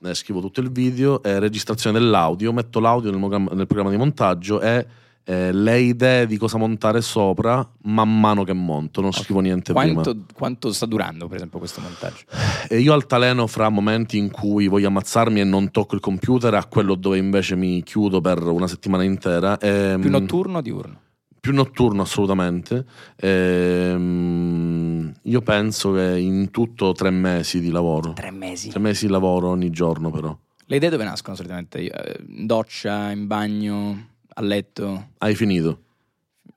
eh, scrivo tutto il video, è registrazione dell'audio, metto l'audio nel, nel programma di montaggio e eh, le idee di cosa montare sopra man mano che monto, non scrivo niente prima.
quanto, quanto sta durando, per esempio, questo montaggio?
E io altaleno fra momenti in cui voglio ammazzarmi e non tocco il computer a quello dove invece mi chiudo per una settimana intera. Ehm,
Più notturno o diurno?
più notturno assolutamente. Ehm, io penso che in tutto tre mesi di lavoro.
Tre mesi.
Tre mesi di lavoro ogni giorno, però.
Le idee dove nascono solitamente? Eh, In doccia, in bagno, a letto?
Hai finito.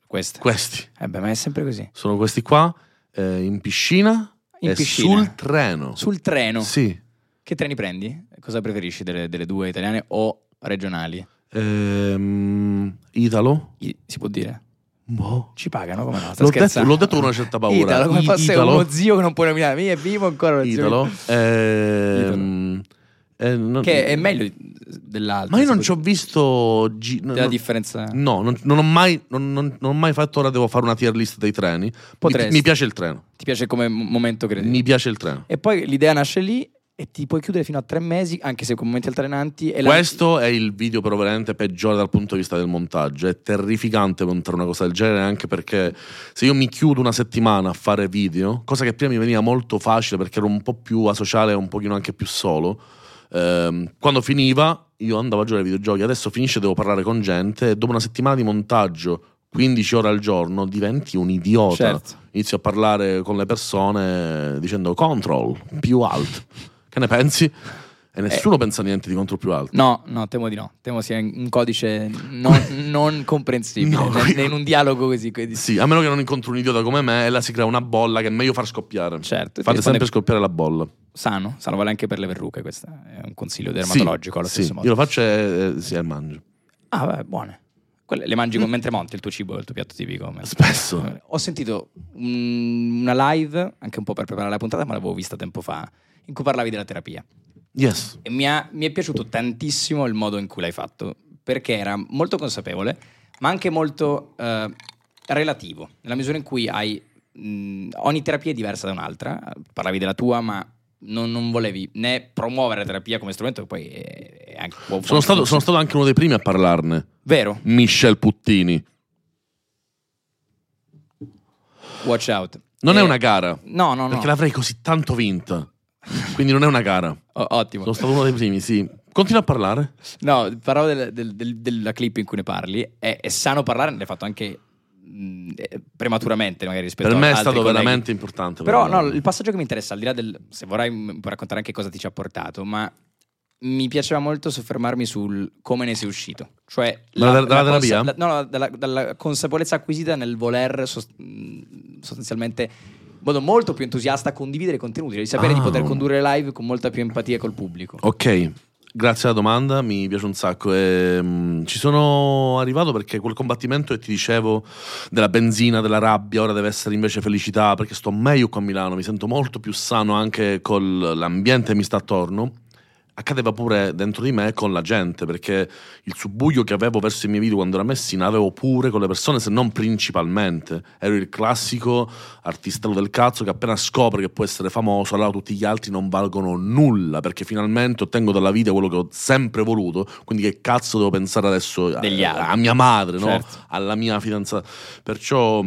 Queste.
Questi
Eh beh, ma è sempre così.
sono questi qua, eh, in piscina
In
e
piscina.
sul treno.
Sul treno.
Sì.
Che treni prendi? Cosa preferisci delle, delle due italiane o regionali?
Ehm, Italo?
I- si può dire?
Boh.
Ci pagano come no?
L'ho detto, l'ho detto con una certa paura.
Italo, come
I-
fosse
Italo.
uno zio che non puoi nominare. Mi è vivo ancora lo zio.
Italo. Ehm, eh, non-
Che è meglio dell'altro.
Ma io non ci ho visto. gi-
dire. La
no,
differenza.
no, non, non ho mai, non, non- non ho mai fatto. Ora devo fare una tier list dei treni. Mi, mi piace il treno.
Ti piace come mo- momento credi?
Mi piace il treno.
E poi l'idea nasce lì e ti puoi chiudere fino a tre mesi, anche se con momenti altalenanti. E la-
Questo è il video però veramente peggiore dal punto di vista del montaggio. È terrificante montare una cosa del genere, anche perché se io mi chiudo una settimana a fare video, cosa che prima mi veniva molto facile perché ero un po' più asociale e un pochino anche più solo. Ehm, quando finiva, io andavo a giocare ai videogiochi. Adesso finisce, devo parlare con gente. E dopo una settimana di montaggio, 15 ore al giorno, diventi un idiota.
Certo.
Inizio a parlare con le persone dicendo control più alto. Che ne pensi? E nessuno pensa niente di control più alto.
No, no, temo di no. Temo sia un codice non, (laughs) non comprensibile
No,
ne- in un dialogo così. quindi-
Sì, a meno che non incontri un idiota come me e là si crea una bolla che è meglio far scoppiare.
Certo,
Fate sempre scoppiare la bolla.
Sano, sano vale anche per le verruche. Questo è un consiglio dermatologico allo
sì,
stesso
sì,
modo.
Io lo faccio e eh, sì, mangio.
Ah, vabbè, buone. Quelle le mangi con- mentre monti il tuo cibo, il tuo piatto tipico.
Spesso.
Ho sentito un- una live, anche un po' per preparare la puntata, ma l'avevo vista tempo fa, in cui parlavi della terapia.
Yes.
E mi, ha- mi è piaciuto tantissimo il modo in cui l'hai fatto, perché era molto consapevole, ma anche molto eh, relativo, nella misura in cui hai... mh, ogni terapia è diversa da un'altra, parlavi della tua, ma non, non volevi né promuovere la terapia come strumento, che poi è, è anche... può-
Sono stato, sono stato anche uno dei primi a parlarne.
Vero,
Michel Puttini.
watch out.
Non è
Eh,
una gara.
No, no, no.
Perché l'avrei così tanto vinta. Quindi non è una gara. (laughs)
O- ottimo.
Sono stato uno dei primi, sì. Continua a parlare.
No, parlavo del- del- del- della clip in cui ne parli. È, è sano parlare, l'hai fatto anche mh, eh, prematuramente, magari rispetto
Per me è stato
colleghi.
veramente importante.
Però no, il passaggio che mi interessa, al di là del... Se vorrai m- puoi raccontare anche cosa ti ci ha portato, ma mi piaceva molto soffermarmi sul come ne sei uscito. Cioè...
Dalla- dalla terapia?
la- no, no, dalla, dalla consapevolezza acquisita nel voler sos- mh, sostanzialmente... in modo molto più entusiasta condividere i contenuti, di sapere di
Ah.
poter condurre live con molta più empatia col pubblico.
Ok, grazie alla domanda, mi piace un sacco. E, mm, ci sono arrivato perché quel combattimento che ti dicevo della benzina, della rabbia, ora deve essere invece felicità, perché sto meglio qua a Milano, mi sento molto più sano anche con l'ambiente che mi sta attorno. Accadeva pure dentro di me con la gente, perché il subbuglio che avevo verso i miei video quando ero a Messina avevo pure con le persone, se non principalmente. Ero il classico artistello del cazzo che appena scopre che può essere famoso, allora tutti gli altri non valgono nulla, perché finalmente ottengo dalla vita quello che ho sempre voluto, quindi che cazzo devo pensare adesso a, a mia madre, no?
Certo.
alla mia fidanzata. Perciò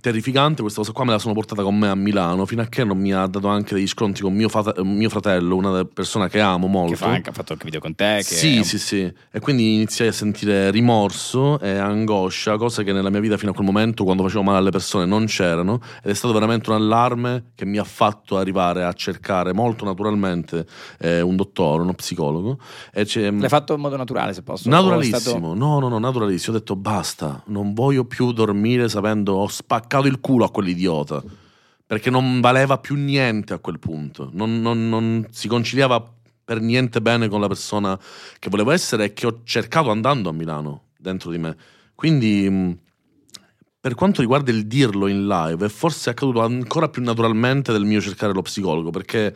terrificante, questa cosa qua me la sono portata con me a Milano, fino a che non mi ha dato anche degli sconti con mio, fata- mio fratello, una delle persone che amo molto.
Che fa anche, ha fatto anche video con te. Che
Sì,
è
sì, sì. E quindi iniziai a sentire rimorso e angoscia, cose che nella mia vita fino a quel momento, quando facevo male alle persone, non c'erano. Ed è stato veramente un allarme che mi ha fatto arrivare a cercare molto naturalmente eh, un dottore, uno psicologo. E c'è-
L'hai fatto in modo naturale, se posso.
Naturalissimo,
stato-
no, no, no, naturalissimo. Ho detto basta, non voglio più dormire sapendo ho spaccato il culo a quell'idiota. Perché non valeva più niente a quel punto. Non, non- non si conciliava per niente bene con la persona che volevo essere e che ho cercato andando a Milano dentro di me. Quindi, mh, per quanto riguarda il dirlo in live, è forse accaduto ancora più naturalmente del mio cercare lo psicologo. Perché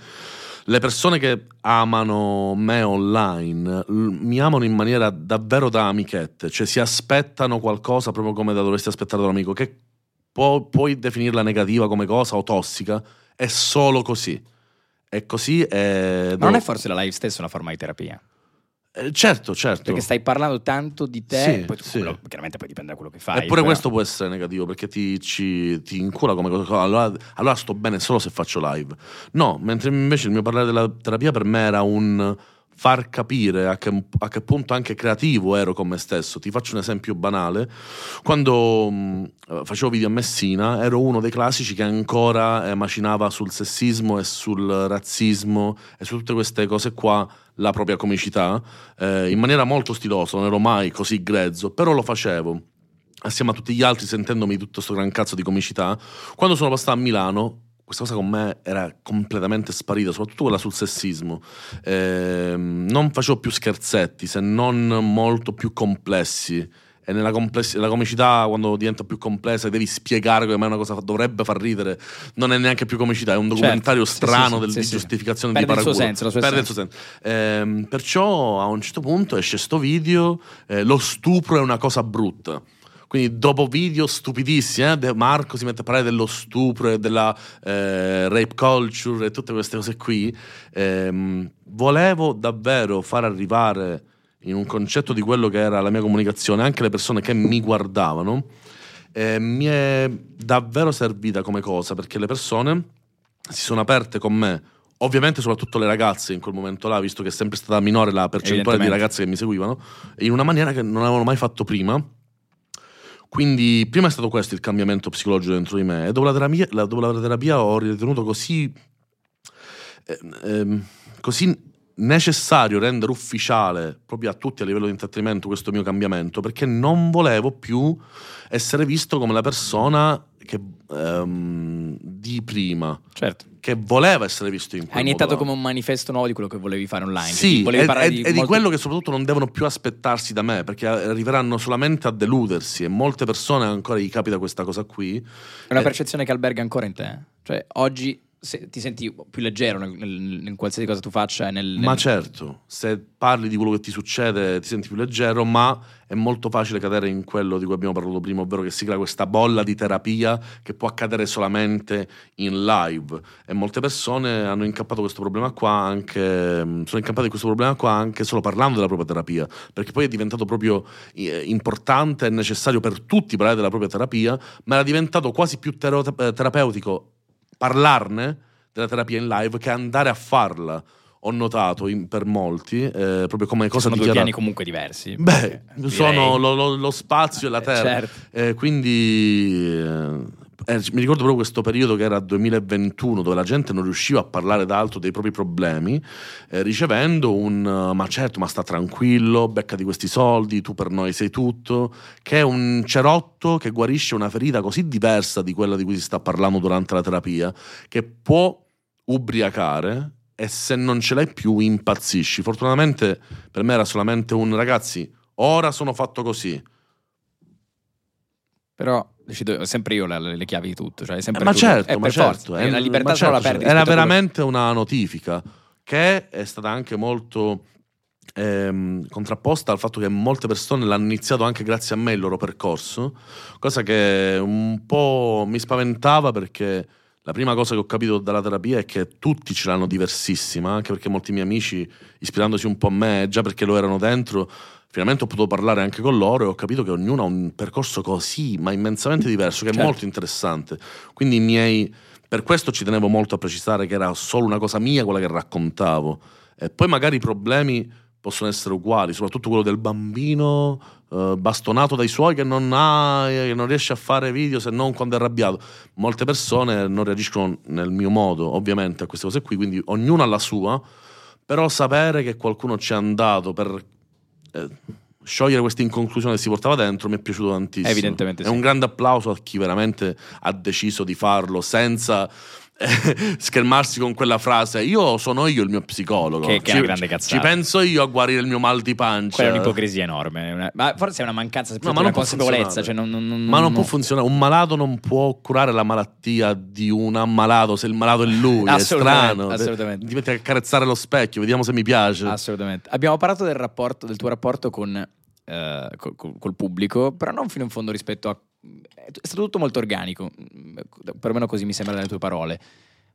le persone che amano me online mi amano in maniera davvero da amichette, cioè si aspettano qualcosa proprio come da dovresti aspettare da un amico, che può- puoi definirla negativa come cosa o tossica, è solo così. È così e...
Ma non è forse la live stessa una forma di terapia?
Eh, certo, certo.
Perché stai parlando tanto di te,
Sì,
poi tu-
sì.
quello- chiaramente poi dipende da quello che fai.
Eppure
però-
questo può essere negativo perché ti, ci- ti incura come cosa. Allora, allora sto bene solo se faccio live. No, mentre invece il mio parlare della terapia per me era un far capire a che, a che, punto anche creativo ero con me stesso. Ti faccio un esempio banale. Quando mh, facevo video a Messina ero uno dei classici che ancora eh, macinava sul sessismo e sul razzismo e su tutte queste cose qua la propria comicità eh, in maniera molto stilosa, non ero mai così grezzo, però lo facevo assieme a tutti gli altri sentendomi tutto questo gran cazzo di comicità. Quando sono passato a Milano questa cosa con me era completamente sparita, soprattutto quella sul sessismo. Eh, non facevo più scherzetti, se non molto più complessi. E nella, compless- comicità, quando diventa più complessa, devi spiegare come mai una cosa dovrebbe far ridere. Non è neanche più comicità, è un certo. documentario certo. strano sì, sì, del, sì, di giustificazione
Perde
di
paraculo. Senso,
Perde il suo senso. Eh, perciò a un certo punto esce sto video, eh, lo stupro è una cosa brutta. Quindi dopo video stupidissimi, eh, Marco si mette a parlare dello stupro e della eh, rape culture e tutte queste cose qui. Ehm, volevo davvero far arrivare in un concetto di quello che era la mia comunicazione anche le persone che mi guardavano. Eh, mi è davvero servita come cosa perché le persone si sono aperte con me ovviamente soprattutto le ragazze in quel momento là, visto che è sempre stata minore la percentuale di ragazze che mi seguivano, in una maniera che non avevano mai fatto prima quindi prima è stato questo il cambiamento psicologico dentro di me e dopo la terapia, la, dopo la terapia ho ritenuto così, eh, eh, così necessario rendere ufficiale proprio a tutti a livello di intrattenimento questo mio cambiamento perché non volevo più essere visto come la persona che, um, di prima.
Certo
che voleva essere visto in quel
Hai iniziato come un manifesto nuovo di quello che volevi fare online.
Sì,
e,
e,
di,
e molto... di quello che soprattutto non devono più aspettarsi da me, perché arriveranno solamente a deludersi e molte persone ancora gli capita questa cosa qui.
È una percezione che alberga ancora in te. Cioè, oggi se, ti senti più leggero nel, nel, in qualsiasi cosa tu faccia. Nel, nel...
Ma certo, se parli di quello che ti succede ti senti più leggero, ma è molto facile cadere in quello di cui abbiamo parlato prima, ovvero che si crea questa bolla di terapia che può accadere solamente in live. E molte persone hanno incappato questo problema qua anche, sono incappate in questo problema qua anche solo parlando della propria terapia, perché poi è diventato proprio eh, importante e necessario per tutti parlare della propria terapia, ma era diventato quasi più terapeutico parlarne della terapia in live che andare a farla ho notato in, per molti, eh, proprio come cosa
sono
di
due piani comunque diversi.
Beh, sono lo, lo, lo, spazio e la terra.
certo.
eh, quindi eh, mi ricordo proprio questo periodo che era 2021, dove la gente non riusciva a parlare d'altro dei propri problemi, eh, ricevendo un ma certo, ma sta tranquillo, becca di questi soldi, tu per noi sei tutto, che è un cerotto che guarisce una ferita così diversa di quella di cui si sta parlando durante la terapia, che può ubriacare e se non ce l'hai più impazzisci. Fortunatamente per me era solamente un ragazzi, ora sono fatto così.
Però decido sempre io le, le chiavi di tutto. Cioè sempre
eh, ma
tutto.
certo,
eh,
ma certo.
Forza. la libertà certo, la perdi.
Era veramente una notifica che è stata anche molto ehm, contrapposta al fatto che molte persone l'hanno iniziato anche grazie a me il loro percorso, cosa che un po' mi spaventava perché la prima cosa che ho capito dalla terapia è che tutti ce l'hanno diversissima, anche perché molti miei amici, ispirandosi un po' a me, già perché lo erano dentro, finalmente ho potuto parlare anche con loro e ho capito che ognuno ha un percorso così, ma immensamente diverso, che è certo. molto interessante. Quindi i miei... Per questo ci tenevo molto a precisare che era solo una cosa mia quella che raccontavo. E poi magari i problemi possono essere uguali, soprattutto quello del bambino eh, bastonato dai suoi che non, ha, che non riesce a fare video se non quando è arrabbiato. Molte persone non reagiscono nel mio modo, ovviamente, a queste cose qui, quindi ognuno ha la sua, però sapere che qualcuno ci è andato per eh, sciogliere questa inconclusione che si portava dentro mi è piaciuto tantissimo.
Evidentemente
è
sì.
un grande applauso a chi veramente ha deciso di farlo senza (laughs) schermarsi con quella frase io sono io il mio psicologo.
Che, che
ci,
è una grande cazzata.
ci penso io a guarire il mio mal di pancia.
Quella è un'ipocrisia enorme ma forse è una mancanza no, ma una consapevolezza cioè non, non, non,
ma non può funzionare. Un malato non può curare la malattia di un ammalato se il malato è lui è strano.
assolutamente.
Ti metti a accarezzare lo specchio vediamo se mi piace.
Assolutamente. Abbiamo parlato del rapporto del tuo rapporto con Uh, col, col, pubblico, però non fino in fondo rispetto a è stato tutto molto organico, perlomeno così mi sembra dalle tue parole.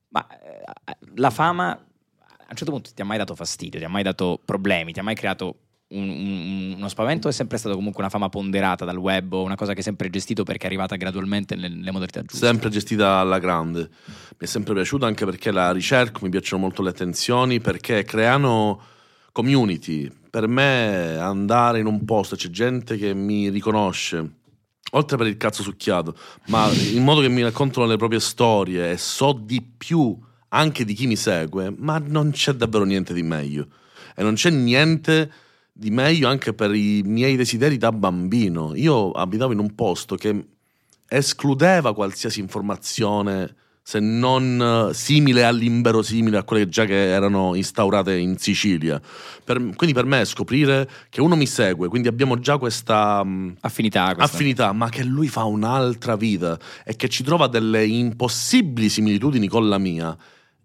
Ma eh, la fama a un certo punto ti ha mai dato fastidio, ti ha mai dato problemi, ti ha mai creato un, un, uno spavento? È sempre stata comunque una fama ponderata dal web o una cosa che hai sempre gestito perché è arrivata gradualmente nelle, modalità giuste?
Sempre gestita alla grande. Mi è sempre piaciuto anche perché la ricerca, mi piacciono molto le attenzioni, perché creano community. Per me andare in un posto, c'è gente che mi riconosce, oltre per il cazzo succhiato, ma in modo che mi raccontano le proprie storie e so di più anche di chi mi segue, ma non c'è davvero niente di meglio. E non c'è niente di meglio anche per i miei desideri da bambino. Io abitavo in un posto che escludeva qualsiasi informazione se non eh, simile all'inverosimile a quelle già che erano instaurate in Sicilia. Per- quindi per me scoprire che uno mi segue, quindi abbiamo già questa mh,
Affinità. questa.
affinità, ma che lui fa un'altra vita e che ci trova delle impossibili similitudini con la mia.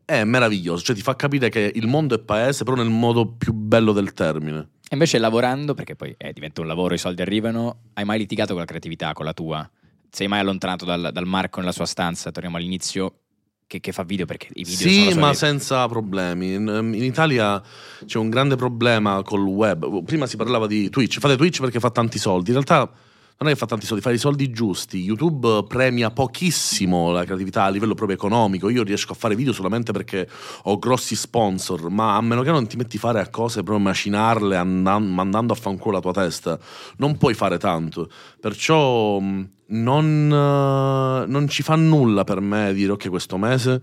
È meraviglioso, cioè ti fa capire che il mondo è paese, però nel modo più bello del termine.
E invece lavorando, perché poi eh, diventa un lavoro, i soldi arrivano, hai mai litigato con la creatività, con la tua? Sei mai allontanato dal, dal Marco nella sua stanza? Torniamo all'inizio, che, che fa video perché i video sono
Sì,
sua
ma
vita.
senza problemi. In, in Italia c'è un grande problema col web. Prima si parlava di Twitch. Fate Twitch perché fa tanti soldi. In realtà non è che fa tanti soldi, fa i soldi giusti. YouTube premia pochissimo la creatività a livello proprio economico. Io riesco a fare video solamente perché ho grossi sponsor, ma a meno che non ti metti a fare a cose proprio macinarle andan- mandando a fanculo la tua testa, non puoi fare tanto. Perciò mh, non, eh, non ci fa nulla per me dire ok questo mese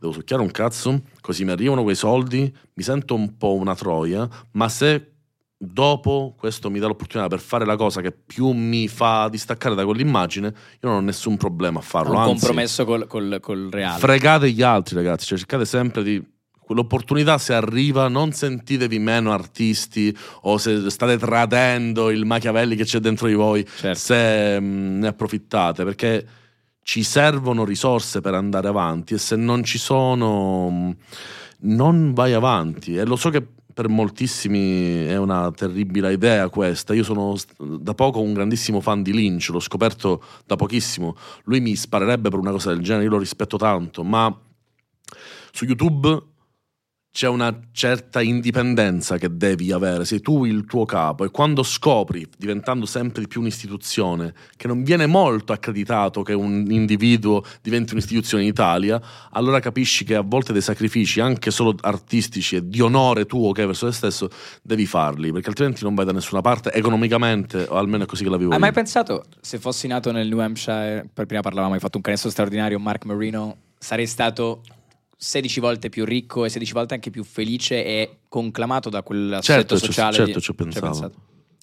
devo succhiare un cazzo, così mi arrivano quei soldi, mi sento un po' una troia, ma se dopo questo mi dà l'opportunità per fare la cosa che più mi fa distaccare da quell'immagine, io non ho nessun problema a farlo.
un
Anzi,
compromesso col, col, col reale.
fregate gli altri ragazzi, cioè cercate sempre di... Quell'opportunità se arriva non sentitevi meno artisti o se state tradendo il Machiavelli che c'è dentro di voi
Certo.
se mh, ne approfittate perché ci servono risorse per andare avanti e se non ci sono mh, non vai avanti e lo so che per moltissimi è una terribile idea questa. Io sono da poco un grandissimo fan di Lynch l'ho scoperto da pochissimo. Lui mi sparerebbe per una cosa del genere io lo rispetto tanto ma su YouTube c'è una certa indipendenza che devi avere, sei tu il tuo capo e quando scopri, diventando sempre di più un'istituzione, che non viene molto accreditato che un individuo diventi un'istituzione in Italia, allora capisci che a volte dei sacrifici, anche solo artistici e di onore tuo che hai verso te stesso, devi farli, perché altrimenti non vai da nessuna parte economicamente, o almeno è così che la vivo
Hai
io.
mai pensato, se fossi nato nel New Hampshire, per prima parlavamo, hai fatto un canestro straordinario, Mark Marino, sarei stato 16 volte più ricco e 16 volte anche più felice e conclamato da quell'assetto
Certo, ci-
sociale.
certo,
di-
ci ho pensato.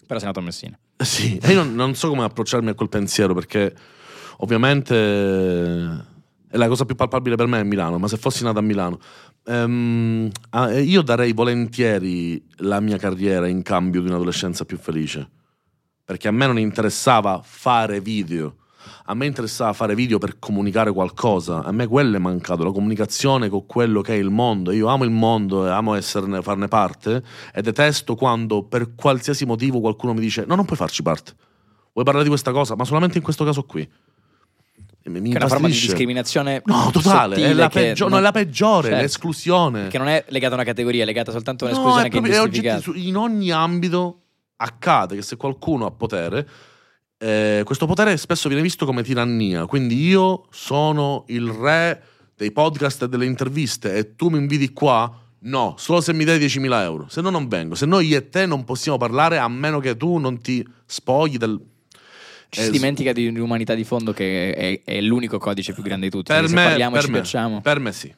Però sei nato a Messina.
Eh Sì, e io non, non so come approcciarmi a quel pensiero perché ovviamente è la cosa più palpabile per me è Milano, ma se fossi nato a Milano, ehm, ah, eh, io darei volentieri la mia carriera in cambio di un'adolescenza più felice, perché a me non interessava fare video. A me interessava fare video per comunicare qualcosa, a me quello è mancato, la comunicazione con quello che è il mondo. Io amo il mondo e amo esserne, farne parte e detesto quando per qualsiasi motivo qualcuno mi dice no, non puoi farci parte. Vuoi parlare di questa cosa, ma solamente in questo caso qui. Mi-
Che è una forma di discriminazione.
No, totale, è la, peggio- no,
non-
è la peggiore,
Certo.
l'esclusione.
Che non è legata a una categoria, è legata soltanto a
No,
un'esclusione
è
che è
è oggetti- in ogni ambito accade che se qualcuno ha potere, eh, questo potere spesso viene visto come tirannia. Quindi io sono il re dei podcast e delle interviste e tu mi inviti qua? No, solo se mi dai 10.000 euro. Se no non vengo. Se no io e te non possiamo parlare a meno che tu non ti spogli del...
Ci si dimentica di un'umanità di fondo che è, è l'unico codice più grande di tutti.
Per me,
parliamo e
per
ci
me,
piacciamo.
per me sì.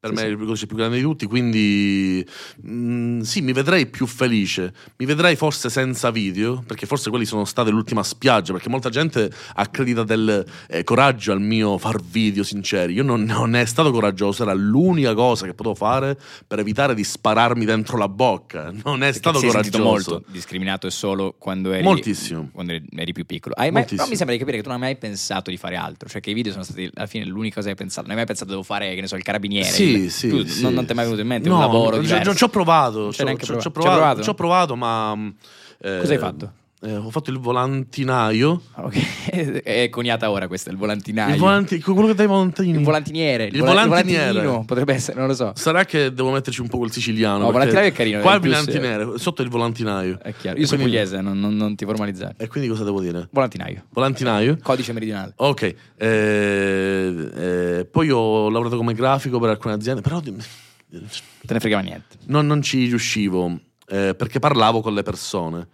Per me è il codice più grande di tutti, quindi mm, sì, mi vedrei più felice. Mi vedrei forse senza video, perché forse quelli sono state l'ultima spiaggia, perché molta gente accredita del eh, coraggio al mio far video sinceri. Io non, non è stato coraggioso, era l'unica cosa che potevo fare per evitare di spararmi dentro la bocca. Non è
Perché
stato coraggioso.
molto discriminato e solo quando eri
Moltissimo.
quando eri, più piccolo. Hai mai- però mi sembra di capire che tu non hai mai pensato di fare altro, cioè che i video sono stati alla fine l'unica cosa che hai pensato. Non hai mai pensato devo fare, che ne so, il carabiniere.
Sì, sì,
tu
sì.
non, non ti è mai venuto in mente
No,
un lavoro
ci-
diverso.
ci- ci ho provato,
Non
ci ho-
provato.
provato, ma mm, eh,
Cosa hai fatto?
Eh, ho fatto il volantinaio.
Ok, (laughs) è coniata ora questa, il volantinaio.
Il volanti- quello che dai volantini.
Il volantiniere.
Il
vola-
volantiniere.
potrebbe essere, non lo so.
Sarà che devo metterci un po' quel siciliano.
No, volantinaio è carino,
Qua
è
il volantiniere, sotto il volantinaio.
È chiaro. Io sono
Quindi-
pugliese, non, non- non ti formalizzare.
E quindi cosa devo dire?
Volantinaio.
Volantinaio?
Codice meridionale.
Ok, eh, eh, poi ho lavorato come grafico per alcune aziende, però
Te ne fregava niente.
non, non ci riuscivo. eh, perché parlavo con le persone.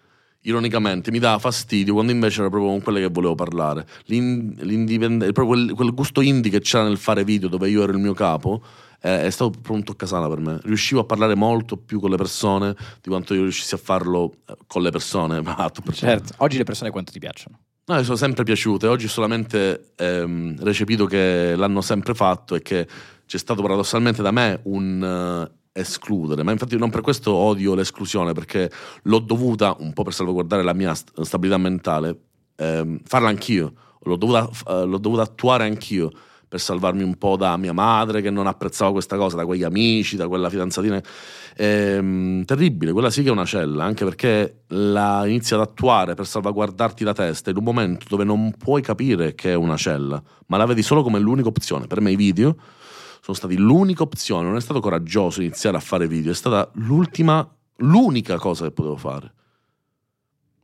Ironicamente mi dava fastidio quando invece era proprio con quelle che volevo parlare. L'in- l'indipende- proprio quel, quel gusto indie che c'era nel fare video dove io ero il mio capo eh, è stato proprio un toccasana per me. Riuscivo a parlare molto più con le persone di quanto io riuscissi a farlo eh, con le persone. (laughs) Ma
Certo. Oggi le persone quanto ti piacciono?
No, mi sono sempre piaciute. Oggi ho solamente ehm, recepito che l'hanno sempre fatto e che c'è stato paradossalmente da me un eh, escludere. Ma infatti non per questo odio l'esclusione, perché l'ho dovuta, un po' per salvaguardare la mia st- stabilità mentale, ehm, farla anch'io. L'ho dovuta, eh, l'ho dovuta attuare anch'io per salvarmi un po' da mia madre che non apprezzava questa cosa, da quegli amici, da quella fidanzatina. Ehm, terribile, quella sì che è una cella, anche perché la inizi ad attuare per salvaguardarti la testa in un momento dove non puoi capire che è una cella, ma la vedi solo come l'unica opzione. Per me i video sono stati l'unica opzione, non è stato coraggioso iniziare a fare video, è stata l'ultima, l'unica cosa che potevo fare.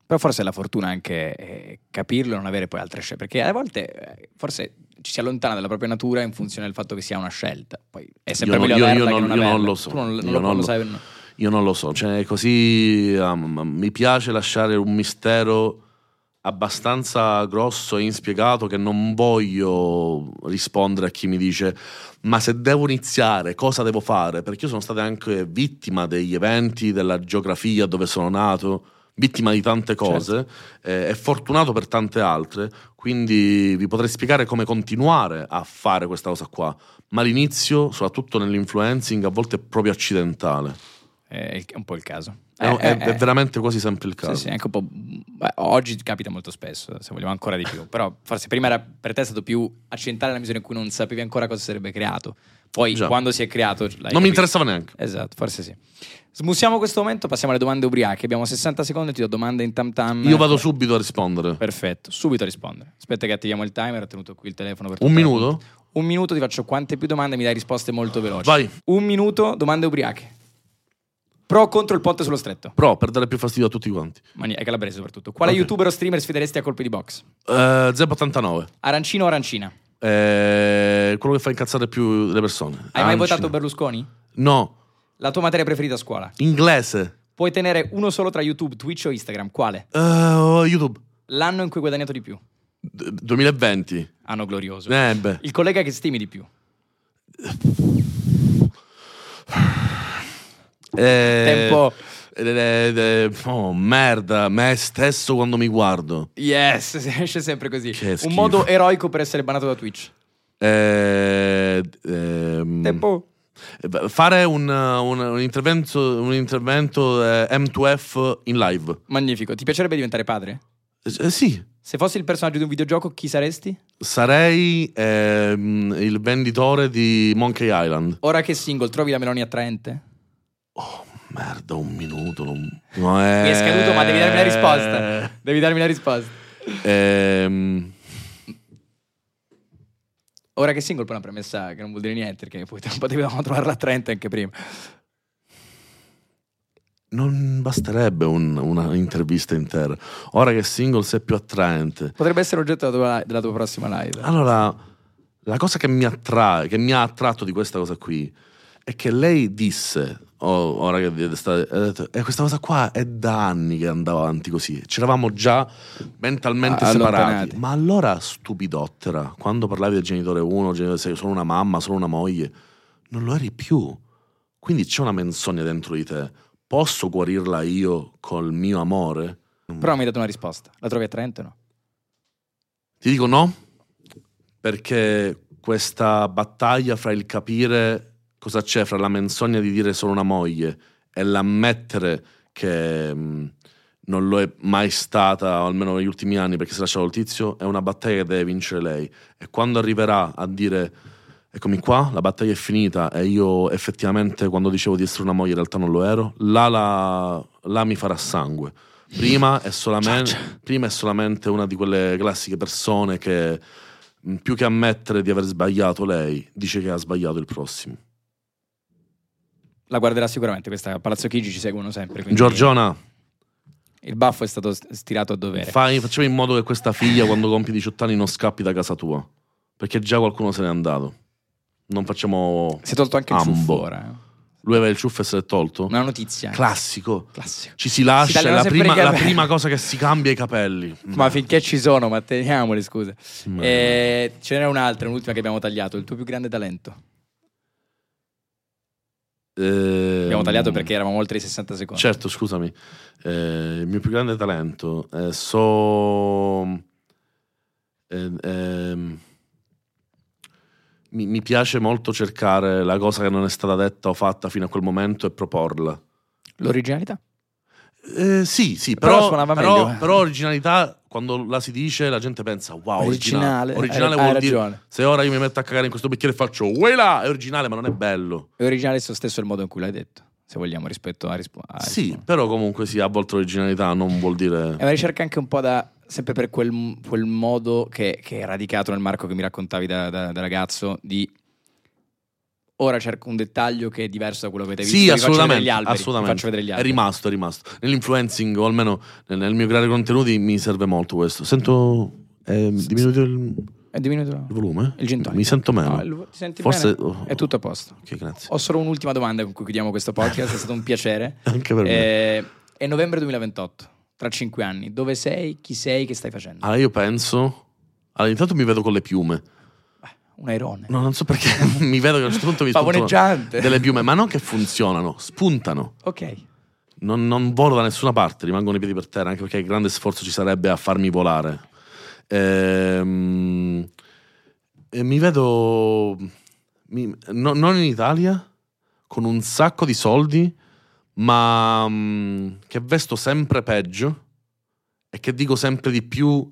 Però forse è la fortuna anche eh, capirlo e non avere poi altre scelte. Perché a volte eh, forse ci si allontana dalla propria natura in funzione del fatto che sia una scelta. Poi è sempre
Io
meglio
io- io
che
non-
non
io non
averla.
lo so.
Tu non, non
Io
lo,
non
lo sai.
Io non lo so, cioè così um, mi piace lasciare un mistero abbastanza grosso e inspiegato che non voglio rispondere a chi mi dice ma se devo iniziare cosa devo fare? Perché io sono stato anche vittima degli eventi, della geografia dove sono nato, vittima di tante cose eh, e fortunato per tante altre, quindi vi potrei spiegare come continuare a fare questa cosa qua, ma l'inizio, soprattutto nell'influencing, a volte è proprio accidentale.
È un po' il caso.
È,
Eh,
è-
eh,
è veramente quasi sempre il
Sì,
caso.
sì, anche un po'. beh, oggi capita molto spesso, se vogliamo ancora di più. (laughs) Però forse prima era per te è stato più accidentale nella misura in cui non sapevi ancora cosa sarebbe creato. Poi
Già.
quando si è creato.
Non mi
capito.
interessava neanche.
Esatto, forse sì. Smussiamo questo momento, passiamo alle domande ubriache. Abbiamo 60 secondi, ti do domande in tam tam.
Io vado subito a rispondere.
Perfetto, subito a rispondere. Aspetta che attiviamo il timer, ho tenuto qui il telefono per
Un
la
minuto?
Un minuto ti faccio quante più domande, mi dai risposte molto veloci.
Vai.
Un minuto, domande ubriache. Pro o contro il ponte sullo stretto?
Pro, per dare più fastidio a tutti quanti.
Mani- è calabrese soprattutto. Quale
Ok.
youtuber o streamer sfideresti a colpi di box?
Eh, Zep89.
Arancino o arancina?
Eh, quello che fa incazzare più le persone.
Hai mai
Arancino.
votato Berlusconi?
No.
La tua materia preferita a scuola?
Inglese.
Puoi tenere uno solo tra YouTube, Twitch o Instagram? Quale?
Eh, YouTube.
L'anno in cui hai guadagnato di più?
D- 2020.
Anno glorioso.
Eh, beh.
Il collega che stimi di più? (sighs)
Eh,
Tempo.
eh, eh, eh, oh, merda, me stesso quando mi guardo.
Yes, (laughs) esce sempre così.
Che
Un
schifo.
modo eroico per essere bannato da Twitch.
Eh, ehm,
Tempo.
eh, Fare un, un- un intervento, un intervento eh, M2F in live.
Magnifico. Ti piacerebbe diventare padre?
Eh, sì,
Se fossi il personaggio di un videogioco, chi saresti?
sarei ehm, il venditore di Monkey Island.
Ora che single, trovi la Meloni attraente?
Oh, merda, un minuto. Non... No, eh...
Mi è scaduto, ma devi darmi la risposta. Devi darmi la risposta.
Ehm,
Ora che single, poi è una premessa che non vuol dire niente, perché poi potevamo trovarla attraente anche prima.
non basterebbe un- una intervista intera. Ora che single sei più attraente.
Potrebbe essere oggetto della tua, della tua prossima live.
Allora, la cosa che mi attrae, che mi ha attratto di questa cosa qui, è che lei disse, oh, ora che sta, ha detto, "Eh, questa cosa qua è da anni che andava avanti così. C'eravamo già mentalmente
Ah,
separati. Ma allora, stupidottera, quando parlavi del genitore 1, genitore 6, sono una mamma, sono una moglie, non lo eri più. Quindi c'è una menzogna dentro di te. Posso guarirla io col mio amore?
Però mi hai dato una risposta. La trovi attraente o no?
Ti dico no, perché questa battaglia fra il capire cosa c'è fra la menzogna di dire sono una moglie e l'ammettere che mh, non lo è mai stata, o almeno negli ultimi anni, perché si è lasciato il tizio, è una battaglia che deve vincere lei. E quando arriverà a dire eccomi qua, la battaglia è finita e io effettivamente quando dicevo di essere una moglie in realtà non lo ero, là, la- là mi farà sangue. Prima è, solamente, prima è solamente una di quelle classiche persone che mh, più che ammettere di aver sbagliato lei, dice che ha sbagliato il prossimo.
La guarderà sicuramente, questa a Palazzo Chigi ci seguono sempre. quindi
Giorgiona,
Il baffo è stato st- stirato a dovere.
fai- facciamo in modo che questa figlia quando compie 18 anni non scappi da casa tua, perché già qualcuno se n'è andato. Non facciamo...
si è tolto anche il
Ambo.
ciuffo ora. eh.
Lui aveva il ciuffo e se l'è tolto?
Una notizia.
Classico.
Classico.
Ci si lascia, è
tagliano
la prima, la prima cosa che si cambia è i capelli. (laughs)
Ma finché ci sono, ma teniamoli, scusa.
Ma-
Eh, ce n'era un'altra, un'ultima che abbiamo tagliato. Il tuo più grande talento.
Ehm,
Abbiamo tagliato perché eravamo oltre i 60 secondi.
Certo, scusami. Eh, il mio più grande talento. eh, so. eh, ehm, mi, mi piace molto cercare la cosa che non è stata detta o fatta fino a quel momento e proporla.
L'originalità.
Eh, sì, sì,
Però
però, però-
eh.
però originalità, quando la si dice, la gente pensa, wow, originale.
Originale.
Originale
Hai- hai
vuol dire,
ragione.
se ora io mi metto a cagare in questo bicchiere e faccio, là, è originale, ma non è bello.
È originale esso stesso il modo in cui l'hai detto. Se vogliamo, rispetto a. rispo- a
Sì,
rispondere.
però comunque sì, a volte l'originalità non vuol dire...
È una ricerca anche un po' da. Sempre per quel, quel modo che, che è radicato nel Marco che mi raccontavi da, da- da ragazzo di. Ora cerco un dettaglio che è diverso da quello che avete visto.
Sì, assolutamente, assolutamente.
faccio vedere gli
È
alberi.
rimasto, è rimasto. Nell'influencing, o almeno nel, mio creare contenuti, mi serve molto questo. Sento... È diminuito il,
È diminuito
il volume?
il gin.
Mi sento meno.
No, ti senti
Forse...
bene? È tutto a posto.
Ok, grazie.
Ho solo un'ultima domanda con cui chiudiamo questo podcast. è stato un piacere. (laughs)
Anche per me.
Eh, è novembre 2028, tra cinque anni. Dove sei? Chi sei? Che stai facendo?
Allora io penso... Allora, intanto mi vedo con le piume.
Un airone.
No, non so perché (laughs) mi vedo che a un certo punto mi spuntano delle piume, ma non che funzionano, spuntano.
Ok.
Non, non volo da nessuna parte, rimangono i piedi per terra, anche perché grande sforzo ci sarebbe a farmi volare. Ehm, e mi vedo mi- no- non in Italia, con un sacco di soldi, ma mm, che vesto sempre peggio e che dico sempre di più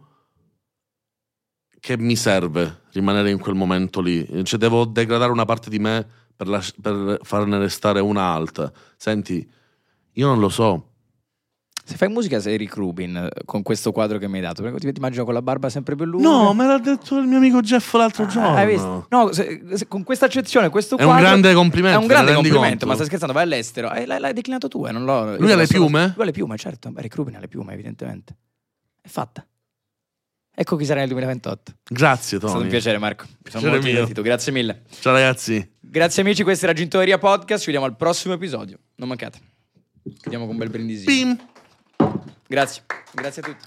che mi serve rimanere in quel momento lì. Cioè, devo degradare una parte di me per, lasci- per farne restare una alta. Senti, io non lo so.
Se fai musica sei Rick Rubin eh, con questo quadro che mi hai dato, perché ti, immagino con la barba sempre più lunga.
No, me l'ha detto il mio amico Jeff l'altro
Ah,
giorno.
Hai visto? No, se- se- con questa accezione, questo
È un
quadro
grande complimento,
È un grande complimento,
conto?
ma stai scherzando, vai all'estero. Eh, l'hai, l'hai declinato tu, eh, non l'ho.
Lui ha le piume?
Lui ha le piume, certo. Rick Rubin ha le piume, evidentemente. È fatta. Ecco chi sarà nel 2028.
Grazie,
È stato
Tony.
un piacere, Marco. Mi sono molto divertito. Grazie mille.
Ciao, ragazzi.
Grazie amici, questa era Gintoria Podcast. Ci vediamo al prossimo episodio. Non mancate. Chiudiamo con un bel brindisi. Grazie. Grazie a tutti.